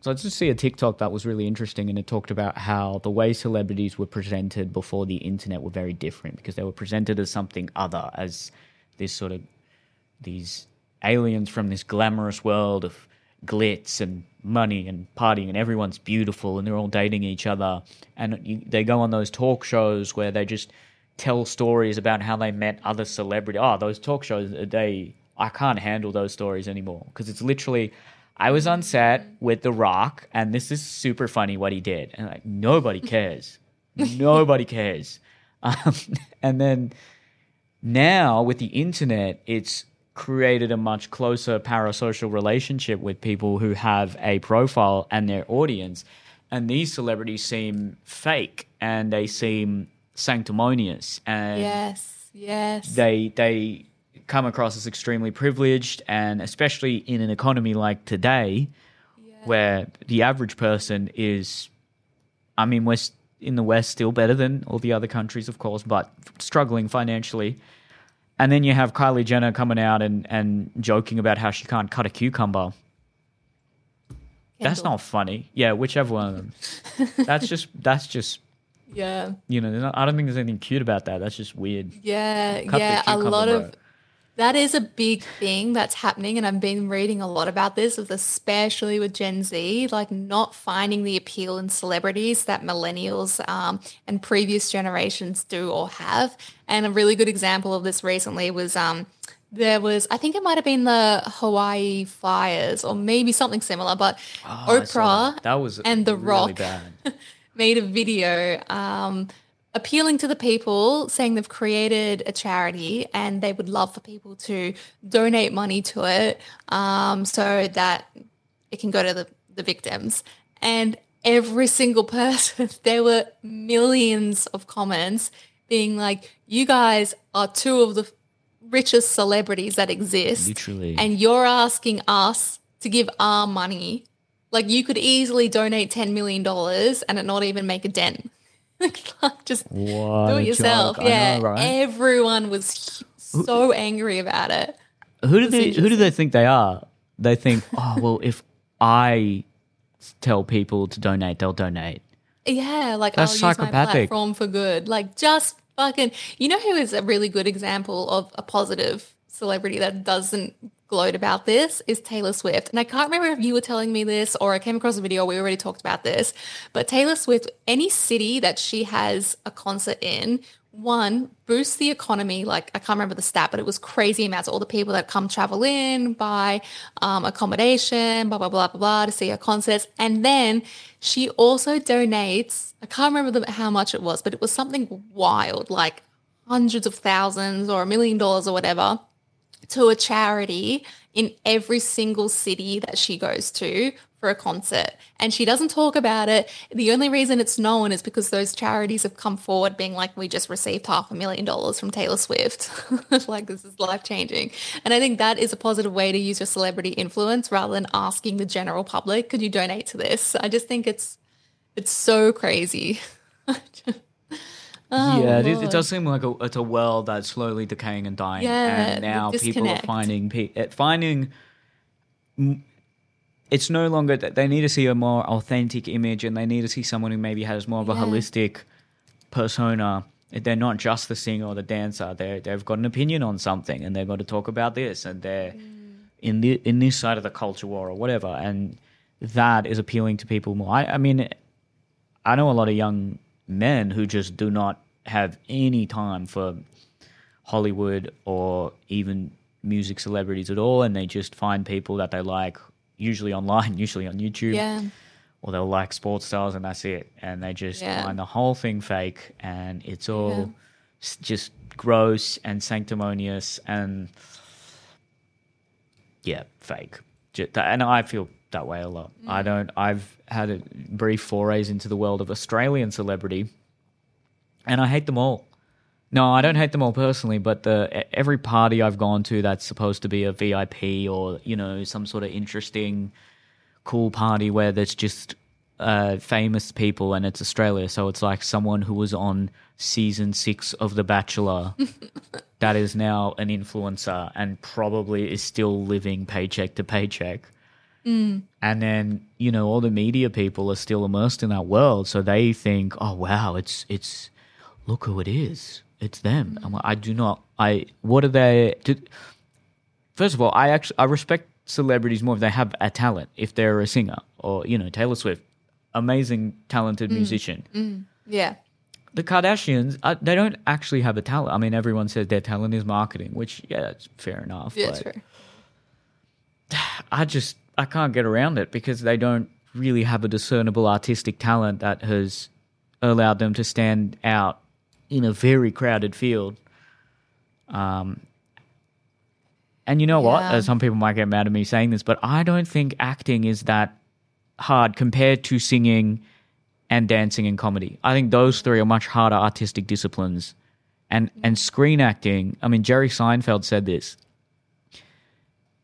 So I just see a TikTok that was really interesting, and it talked about how the way celebrities were presented before the internet were very different because they were presented as something other, as this sort of these aliens from this glamorous world of glitz and money and partying and everyone's beautiful and they're all dating each other. And you, they go on those talk shows where they just tell stories about how they met other celebrities. Oh, those talk shows, they I can't handle those stories anymore. Because it's literally I was on set with The Rock and this is super funny what he did and like nobody [laughs] cares, nobody cares, [laughs] um, and then now with the internet, it's created a much closer parasocial relationship with people who have a profile and their audience. And these celebrities seem fake and they seem sanctimonious and Yes. Yes. they they come across as extremely privileged and especially in an economy like today where the average person is I mean we're in the west still better than all the other countries of course but struggling financially and then you have Kylie Jenner coming out and and joking about how she can't cut a cucumber that's Kendall. not funny yeah whichever one of them [laughs] that's just that's just Yeah. you know not- I don't think there's anything cute about that that's just weird Yeah, Cut yeah, a lot bro. of that is a big thing that's happening, and I've been reading a lot about this, especially with Gen Z, like not finding the appeal in celebrities that millennials um, and previous generations do or have. And a really good example of this recently was um, there was, I think it might have been the Hawaii fires or maybe something similar, but Oh, Oprah that. That was and The really Rock [laughs] made a video um, appealing to the people, saying they've created a charity and they would love for people to donate money to it um, so that it can go to the, the victims. And every single [laughs] person, there were millions of comments being like, you guys are two of the richest celebrities that exist. Literally. And you're asking us to give our money. Like you could easily donate $10 million and it not even make a dent. Like [laughs] just What do it yourself. joke. Yeah. know, right? Everyone was so angry about it. Who do they who do they think they are? They think, [laughs] oh well, if I tell people to donate, they'll donate. Yeah, like That's I'll use my platform for good. Like just fucking you know who is a really good example of a positive celebrity that doesn't gloat about this is Taylor Swift. And I can't remember if you were telling me this or I came across a video, we already talked about this. But Taylor Swift, any city that she has a concert in, one, boosts the economy. Like I can't remember the stat, but it was crazy amounts. All the people that come travel in, buy um, accommodation, blah blah blah blah blah to see her concerts, and then she also donates. I can't remember the, how much it was, but it was something wild, like hundreds of thousands or a million dollars or whatever, to a charity in every single city that she goes to for a concert. And she doesn't talk about it. The only reason it's known is because those charities have come forward being like, we just received half a million dollars from Taylor Swift. [laughs] like, this is life changing. And I think that is a positive way to use your celebrity influence rather than asking the general public, could you donate to this? I just think it's, it's so crazy. [laughs] Oh, yeah, it, it does seem like a, it's a world that's slowly decaying and dying. Yeah, and now people are finding pe- finding. mm, It's no longer that they need to see a more authentic image, and they need to see someone who maybe has more of a Yeah. holistic persona. They're not just the singer or the dancer. They they've got an opinion on something, and they've got to talk about this, and they're in the in this side of the culture war or whatever, and that is appealing to people more. I, I mean, I know a lot of young men who just do not have any time for Hollywood or even music celebrities at all, and they just find people that they like, usually online, [laughs] usually on YouTube, Yeah. or they'll like sports stars, and that's it. And they just Yeah. find the whole thing fake, and it's all Yeah. just gross and sanctimonious, and yeah, fake. And I feel that way a lot. I Mm. don't. I've had a brief forays into the world of Australian celebrity, and I hate them all. No, I don't hate them all personally, but the every party I've gone to that's supposed to be a VIP or you know some sort of interesting, cool party where there's just uh, famous people and it's Australia, so it's like someone who was on season six of The Bachelor [laughs] that is now an influencer and probably is still living paycheck to paycheck. And then you know all the media people are still immersed in that world, so they think, "Oh wow, it's it's look who it is, it's them." I'm like, I do not. I what are they? Do, first of all, I actually I respect celebrities more if they have a talent, if they're a singer or, you know, Taylor Swift, amazing, talented musician. Yeah. The Kardashians, uh, they don't actually have a talent. I mean, everyone says their talent is marketing, which, yeah, it's fair enough. Yeah, but true. [sighs] I just, I can't get around it because they don't really have a discernible artistic talent that has allowed them to stand out in a very crowded field. Um, and you know what? Yeah. Uh, Some people might get mad at me saying this, but I don't think acting is that hard compared to singing and dancing and comedy. I think those three are much harder artistic disciplines. And and screen acting, I mean Jerry Seinfeld said this.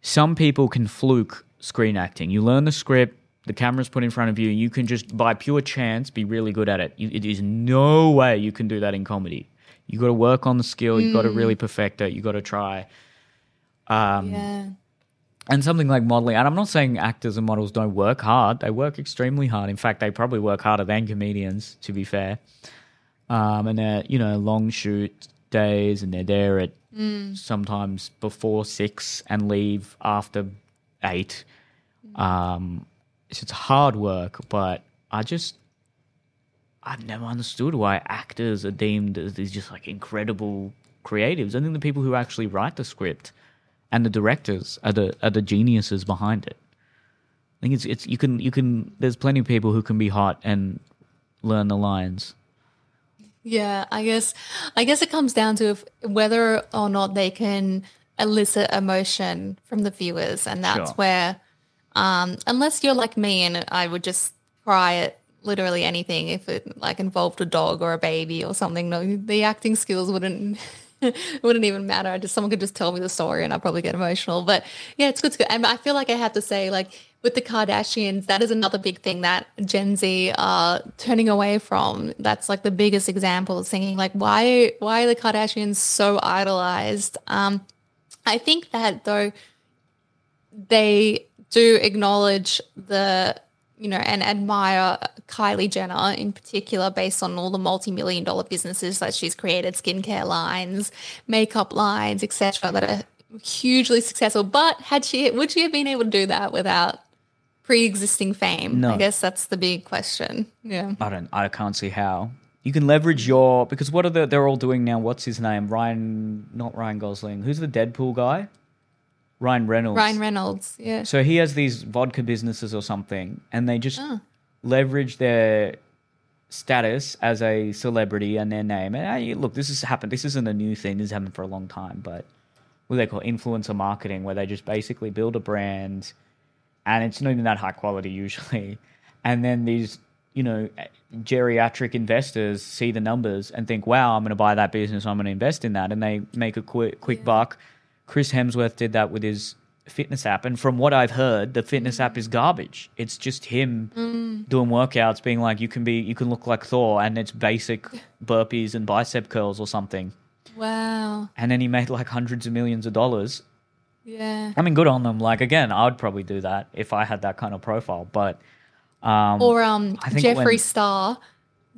Some people can fluke screen acting. You learn the script, the camera's put in front of you, and you can just by pure chance be really good at it. You, it is no way you can do that in comedy. You got to work on the skill, you got to really perfect it, you got to try. Um, yeah. And something like modeling and i'm not saying actors and models don't work hard. They work extremely hard. In fact they probably work harder than comedians to be fair. Um, and they're you know long shoot days and they're there at sometimes before six and leave after eight. Um, so it's hard work but i just i've never understood why actors are deemed as these just like incredible creatives. I think the people who actually write the script and the directors are the are the geniuses behind it. I think it's it's you can you can there's plenty of people who can be hot and learn the lines. Yeah, I guess I guess it comes down to if, whether or not they can elicit emotion from the viewers, and that's Sure. where, um, unless you're like me, and I would just cry at literally anything if it like involved a dog or a baby or something. No, the acting skills wouldn't. [laughs] wouldn't even matter. Just someone could just tell me the story and I'd probably get emotional. But yeah, it's good. It's good. And I feel like I have to say, like with the Kardashians, that is another big thing that Gen Z are turning away from. That's like the biggest example of thinking like, why why are the Kardashians so idolized? Um, I think that though they do acknowledge the you know and admire Kylie Jenner in particular based on all the multi-million dollar businesses that she's created skincare lines makeup lines etc that are hugely successful but had she would she have been able to do that without pre-existing fame No. I guess that's the big question yeah I don't I can't see how. You can leverage your because what are the they're all doing now? What's his name? Ryan not Ryan Gosling. Who's the Deadpool guy? Ryan Reynolds. Ryan Reynolds yeah So he has these vodka businesses or something, and they just Oh. leverage their status as a celebrity and their name. And hey, look, this has happened. This isn't a new thing. This has happened for a long time. But what they call influencer marketing, where they just basically build a brand, and it's not even that high quality usually. [laughs] And then these, you know, geriatric investors see the numbers and think, "Wow, I'm going to buy that business. I'm going to invest in that," and they make a quick quick buck. Chris Hemsworth did that with his fitness app, and from what I've heard, the fitness app is garbage. It's just him doing workouts, being like, "You can be, you can look like Thor," and it's basic [laughs] burpees and bicep curls or something. wow And then he made like hundreds of millions of dollars. yeah I mean, good on them. Like again, I'd probably do that if I had that kind of profile. But um, or um I Jeffree Star,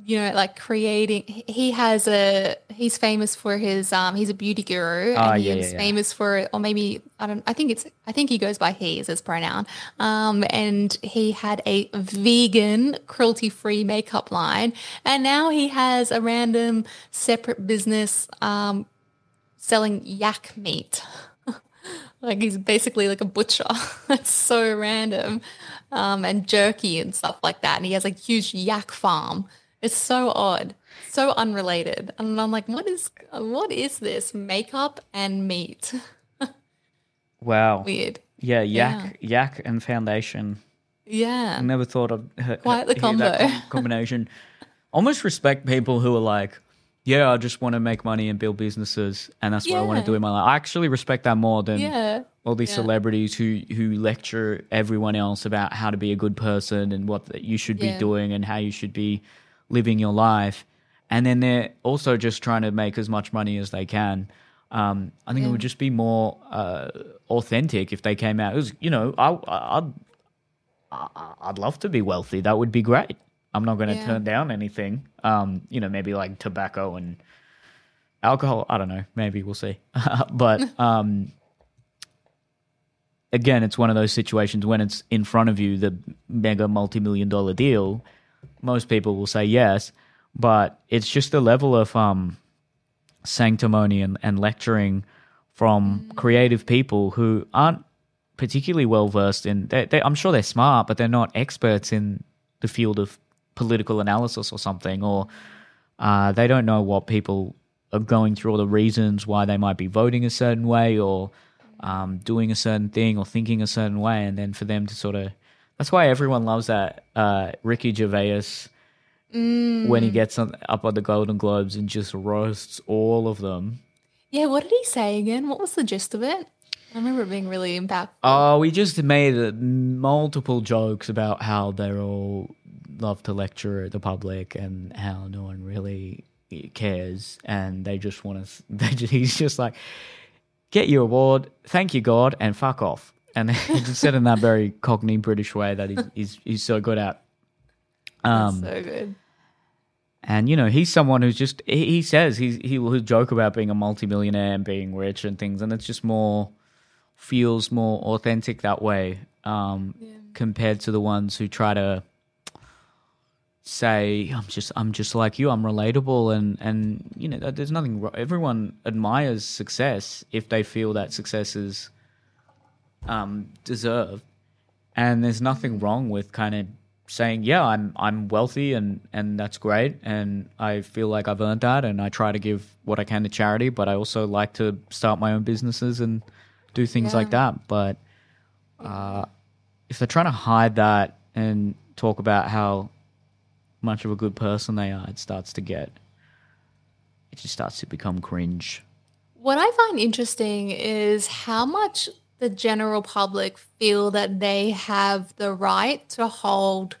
you know, like creating. He has a. He's famous for his. Um, he's a beauty guru, Ah, and yeah, he's yeah, yeah. famous for, or maybe I don't. I think it's. I think he goes by he as his pronoun. Um, and he had a vegan, cruelty-free makeup line, and now he has a random separate business. Um, selling yak meat. [laughs] like he's basically like a butcher. [laughs] That's so random. Um, and jerky and stuff like that. And he has a huge yak farm. It's so odd, so unrelated. And I'm like, what is what is this? Makeup and meat. [laughs] wow, Weird. yeah, yak, yak, and foundation. Yeah. I never thought of he- Quite the hear that combo. com- combination. [laughs] Almost respect people who are like, yeah, I just want to make money and build businesses, and that's what I want to Yeah. do in my life. I actually respect that more than Yeah. all these Yeah. celebrities who who lecture everyone else about how to be a good person and what you should be doing and how you should be living your life, and then they're also just trying to make as much money as they can. Um, I think it would just be more uh, authentic if they came out. It was, you know, I, I, I'd I- I'd love to be wealthy. That would be great. I'm not going to Yeah. turn down anything. Um, you know, maybe like tobacco and alcohol. I don't know. Maybe we'll see. [laughs] but [laughs] um, again, it's one of those situations when it's in front of you, the mega multi million dollar deal, most people will say yes. But it's just the level of um, sanctimony and, and lecturing from creative people who aren't particularly well versed in. They, they, I'm sure they're smart, but they're not experts in the field of political analysis or something, or uh, they don't know what people are going through or the reasons why they might be voting a certain way or um, doing a certain thing or thinking a certain way, and then for them to sort of that's why everyone loves that uh, Ricky Gervais when he gets on, up on the Golden Globes and just roasts all of them. Yeah, what did he say again? What was the gist of it? I remember it being really impactful. Oh, we just made uh, multiple jokes about how they're all love to lecture the public and how no one really cares, and they just want to. [laughs] They just, he's just like, "Get your award, thank you God, and fuck off." And [laughs] he just said in that very Cockney British way that he's he's, he's so good at. Um, so good. and you know, he's someone who's just he, he says he's he will joke about being a multimillionaire and being rich and things, and it's just more feels more authentic that way um, compared to the ones who try to say I'm just I'm just like you. I'm relatable, and and you know, there's nothing. wrong. Everyone admires success if they feel that success is um, deserved, and there's nothing wrong with kind of saying, yeah, I'm I'm wealthy, and and that's great, and I feel like I've earned that, and I try to give what I can to charity, but I also like to start my own businesses and do things like that. But uh, if they're trying to hide that and talk about how much of a good person they are, it starts to get, it just starts to become cringe. What I find interesting is how much the general public feel that they have the right to hold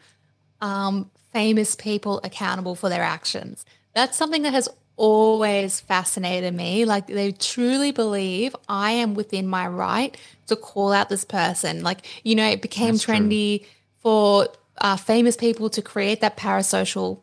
um, famous people accountable for their actions. That's something that has always fascinated me. Like they truly believe I am within my right to call out this person. Like, you know, it became That's true. trendy for uh, famous people to create that parasocial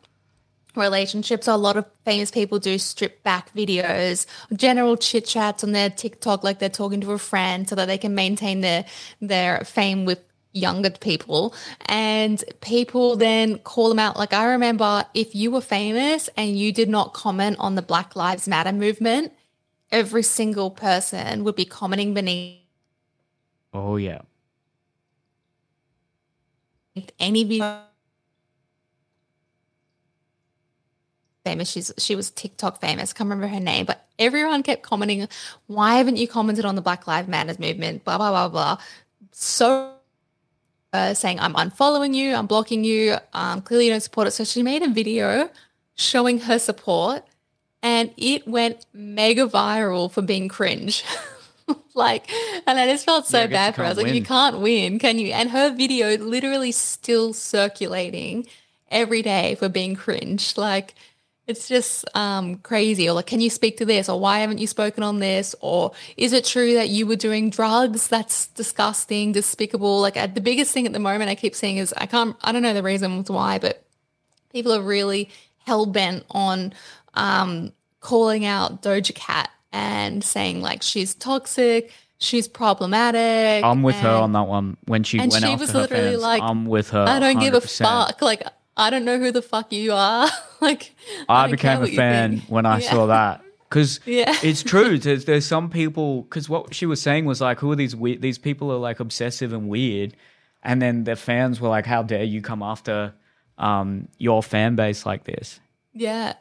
relationships. So a lot of famous people do strip back videos, general chit chats on their TikTok, like they're talking to a friend, so that they can maintain their their fame with younger people. And people then call them out. Like I remember, if you were famous and you did not comment on the Black Lives Matter movement, every single person would be commenting beneath. Oh yeah, any video famous. She's she was tiktok famous. Can't remember her name but everyone kept commenting why haven't you commented on the black lives matters movement? Blah blah blah blah. So uh, saying i'm unfollowing you. I'm blocking you. Um, clearly you don't support it. So she made a video showing her support and it went mega viral for being cringe. [laughs] Like and i just felt so Yeah, bad for her. I was can't like you can't win. Can you? And her video literally still circulating every day for being cringe. Like it's just um, crazy or like can you speak to this or why haven't you spoken on this or is it true that you were doing drugs that's disgusting despicable like uh, the biggest thing at the moment i keep seeing is i can't i don't know the reasons why but people are really hell-bent on um, calling out doja cat and saying like she's toxic she's problematic I'm with her on that one. When she and went she was literally fans, like, I'm with her. I don't give a fuck. Like, I don't know who the fuck you are. [laughs] like, I, don't became a fan when I Yeah. saw [laughs] that because Yeah. it's true. There's, there's some people because what she was saying was like, who are these weird? These people are like obsessive and weird, and then the fans were like, how dare you come after um, your fan base like this? Yeah,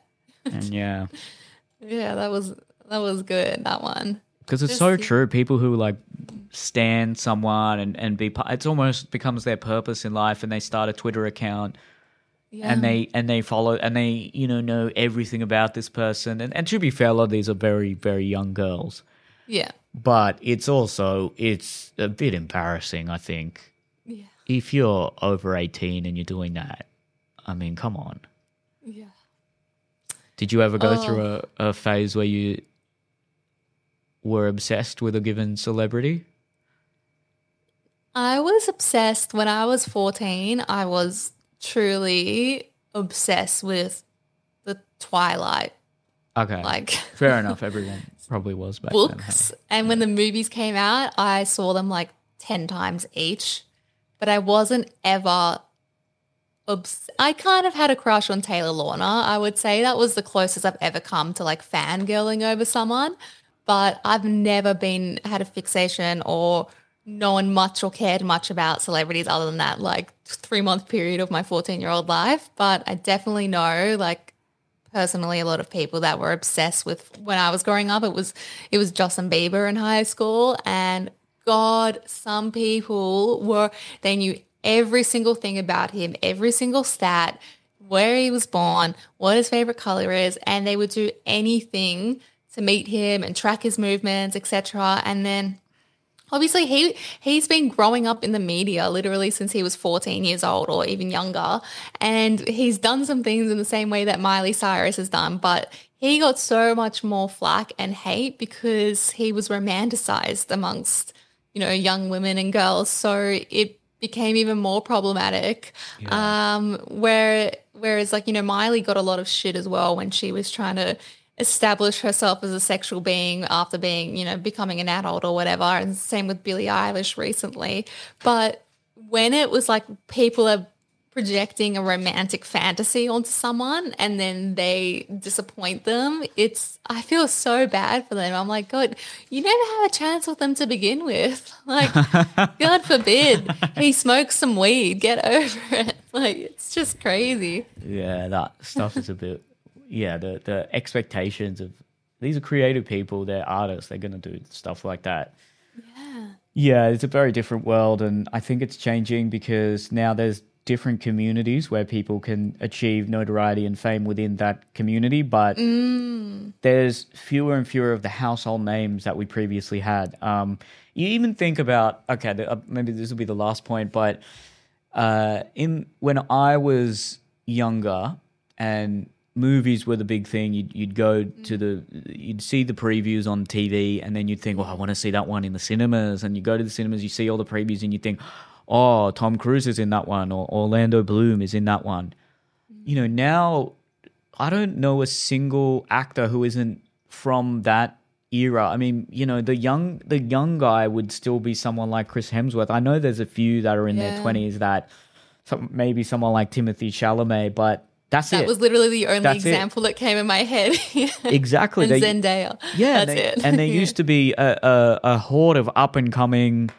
And [laughs] yeah, yeah, that was that was good. That one. because it's Just so true. People who like stand someone and and be part, it's almost becomes their purpose in life, and they start a Twitter account Yeah. and they and they follow and they you know know everything about this person and, and to be fair a lot of these are very very young girls yeah, but it's also it's a bit embarrassing i think yeah, if you're over 18 and you're doing that i mean come on yeah. did you ever go Oh. through a, a phase where you were obsessed with a given celebrity I was obsessed when I was fourteen. I was truly obsessed with the Twilight okay like fair enough [laughs] everyone probably was back then huh? books. And when the movies came out, I saw them like 10 times each, but I wasn't ever. Obs- I kind of had a crush on Taylor Lautner. I would say that was the closest I've ever come to like fangirling over someone, but I've never been had a fixation or known much or cared much about celebrities other than that like three month period of my 14 year old life. But I definitely know like personally a lot of people that were obsessed with when I was growing up. It was it was Justin Bieber in high school and God, some people were they knew every single thing about him, every single stat, where he was born, what his favorite color is, and they would do anything to meet him and track his movements, etc. And then obviously he he's been growing up in the media literally since he was 14 years old or even younger and he's done some things in the same way that Miley Cyrus has done but he got so much more flack and hate because he was romanticized amongst you know young women and girls so it became even more problematic Yeah. um where whereas like you know Miley got a lot of shit as well when she was trying to establish herself as a sexual being after being, you know, becoming an adult or whatever. And same with Billie Eilish recently. But when it was like people are projecting a romantic fantasy onto someone and then they disappoint them, it's I feel so bad for them. I'm like, God, you never have a chance with them to begin with. [laughs] Like, [laughs] God forbid he smokes some weed. Get over it. [laughs] Like, it's just crazy. Yeah, that stuff is a bit. Yeah, the the expectations of these are creative people. They're artists. They're gonna do stuff like that. Yeah. Yeah, it's a very different world, and I think it's changing because now there's different communities where people can achieve notoriety and fame within that community, but there's fewer and fewer of the household names that we previously had. Um, you even think about okay, the, uh, maybe this will be the last point, but uh, in when I was younger and movies were the big thing, you'd, you'd go mm. to the you'd see the previews on TV, and then you'd think, "Well, I want to see that one in the cinemas." And you go to the cinemas, you see all the previews, and you think, "Oh, Tom Cruise is in that one, or Orlando Bloom is in that one." Mm. You know, now I don't know a single actor who isn't from that era. I mean, you know, the young the young guy would still be someone like Chris Hemsworth. I know there's a few that are in their twenties that some, maybe someone like Timothy Chalamet, but that's That it. was literally the only That's it. example that came in my head. [laughs] exactly. and They- Zendaya. yeah, that's they- it. and there Yeah. used to be a, a, a horde of up and coming,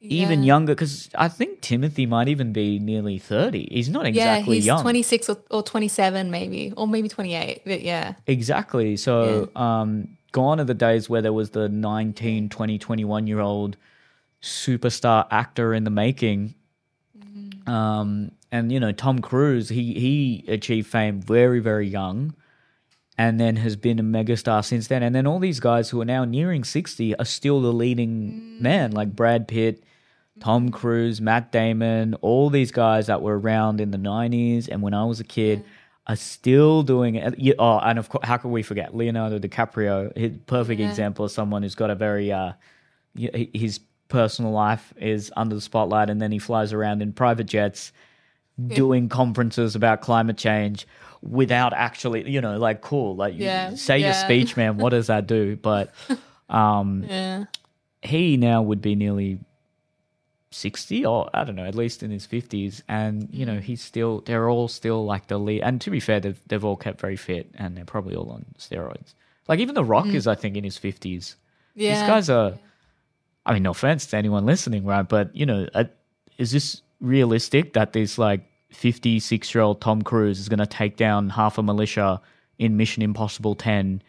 even Yeah. younger. Because I think Timothy might even be nearly thirty. He's not exactly Yeah, he's young. 26 or, or 27 maybe, or maybe 28. But yeah, Exactly. So, um, gone are the days where there was the 19, 20, 21 year old superstar actor in the making. Um, and you know, Tom Cruise, he he achieved fame very, very young, and then has been a megastar since then. And then all these guys who are now nearing sixty are still the leading men, like Brad Pitt, Tom Cruise, Matt Damon, all these guys that were around in the nineties and when I was a kid. Are still doing it. Oh, and of course, how could we forget Leonardo DiCaprio? His perfect Yeah. example of someone who's got a very uh, his personal life is under the spotlight and then he flies around in private jets doing conferences about climate change without actually you know like cool like you- Yeah, say your speech man what does that do? But [laughs] um yeah, he now would be nearly 60 or i don't know at least in his 50s and you know he's still they're all still like the lead and to be fair they've, they've all kept very fit and they're probably all on steroids. Like even the rock is i think in his 50s Mm. yeah. these guys are. I mean, no offense to anyone listening, right? But you know, uh, is this realistic that this like fifty-six-year-old Tom Cruise is going to take down half a militia in Mission Impossible Ten,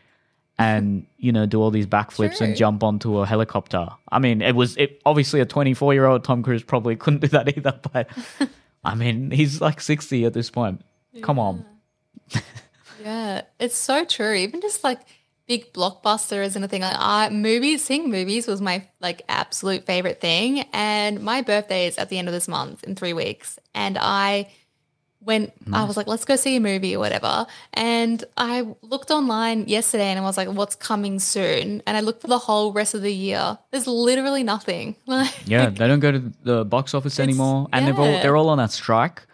and [laughs] you know, do all these backflips and jump onto a helicopter? I mean, it was it, obviously a twenty-four-year-old Tom Cruise probably [laughs] couldn't do that either, but I mean, he's like sixty at this point. Come on, yeah. It's so true. Even just like big blockbusters and a thing like I movies, seeing movies was my like absolute favorite thing. And my birthday is at the end of this month in three weeks. And I went, I was like, let's go see a movie or whatever. And I looked online yesterday and I was like, what's coming soon? And I looked for the whole rest of the year. There's literally nothing. [laughs] Like, yeah, they don't go to the box office anymore, and they've all yeah. they're all on that strike.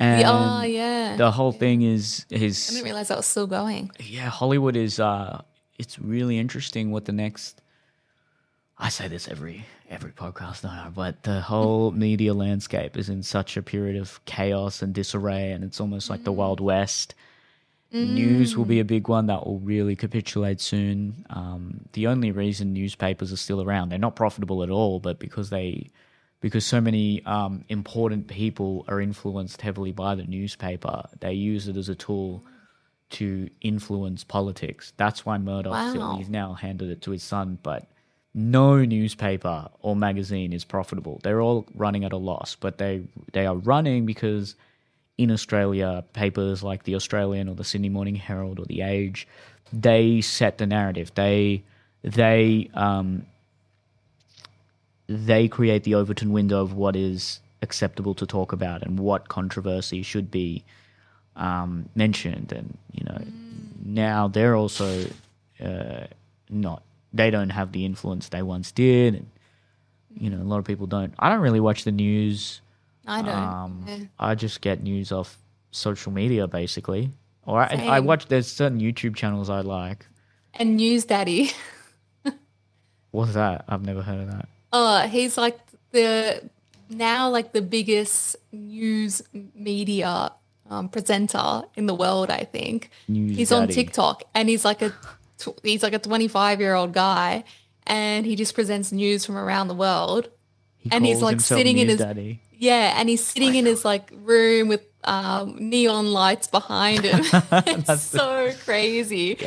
And oh, yeah. the whole thing is his. I didn't realize that was still going. yeah hollywood is uh it's really interesting what the next I say this every every podcast, I? But the whole [laughs] media landscape is in such a period of chaos and disarray, and it's almost like the Wild West. News will be a big one that will really capitulate soon. Um, the only reason newspapers are still around, they're not profitable at all, but because they because so many um, important people are influenced heavily by the newspaper, they use it as a tool to influence politics. That's why Murdoch Wow. he's now handed it to his son, but no newspaper or magazine is profitable. They're all running at a loss, but they they are running because in Australia, papers like the Australian or the Sydney Morning Herald or the Age, they set the narrative. They they um, they create the Overton window of what is acceptable to talk about and what controversy should be um, mentioned. And you know, now they're also uh, not. They don't have the influence they once did, and you know, a lot of people don't. I don't really watch the news. I don't. Um, yeah. I just get news off social media, basically. Or I, I watch. There's certain YouTube channels I like. And News Daddy. [laughs] What's that? I've never heard of that. Oh, he's like the now like the biggest news media um, presenter in the world. I think News he's on TikTok and he's like a tw- he's like a 25 year old guy, and he just presents news from around the world. He And he's, like, sitting in his- Daddy. Yeah, and he's sitting in his like room with um, neon lights behind him. [laughs] [laughs] it's so crazy.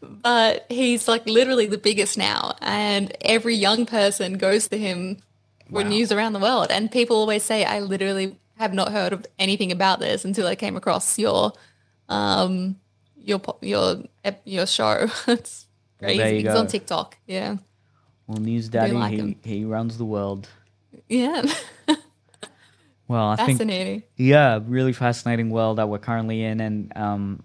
But he's like literally the biggest now, and every young person goes to him for Wow. news around the world. And people always say, "I literally have not heard of anything about this until I came across your, um, your your your show." [laughs] it's crazy. you He's go. on TikTok. Yeah, Well, News Daddy, like he, him. he runs the world. yeah, Well, I think fascinating. yeah, really fascinating world that we're currently in, and um,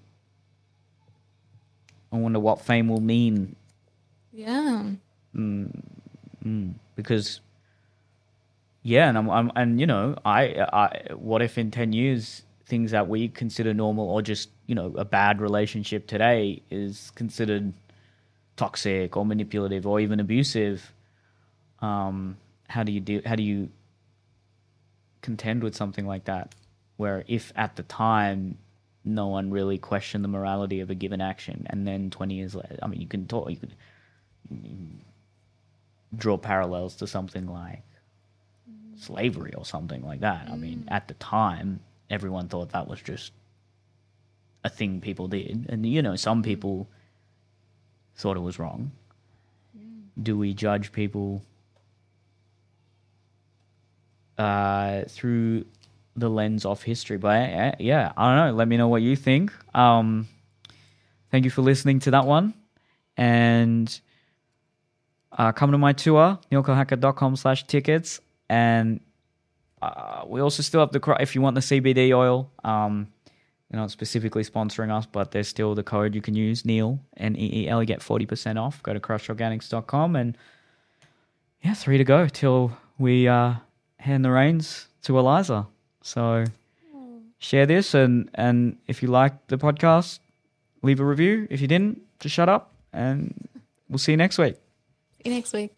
I wonder what fame will mean Yeah. because yeah, and I'm, I'm and you know, I, I what if in ten years things that we consider normal or just you know a bad relationship today is considered toxic or manipulative or even abusive? Um, how do you do? How do you contend with something like that? Where if at the time no one really questioned the morality of a given action, and then twenty years later, I mean, you can talk, you could draw parallels to something like slavery or something like that. I mean, mm. at the time, everyone thought that was just a thing people did. And, you know, some mm. people thought it was wrong. Do we judge people uh, through the lens of history? But yeah, I don't know. Let me know what you think. Um, thank you for listening to that one. And uh, come to my tour, neelkolhatkar.com slash tickets. And uh, we also still have the, if you want the CBD oil, um, not specifically sponsoring us, but there's still the code you can use, Neel, N-E-E-L, you get 40% off. Go to crushorganics.com and yeah, three to go till we uh, hand the reins to Eliza. So share this and, and if you like the podcast, leave a review. If you didn't, just shut up and we'll see you next week. See you next week.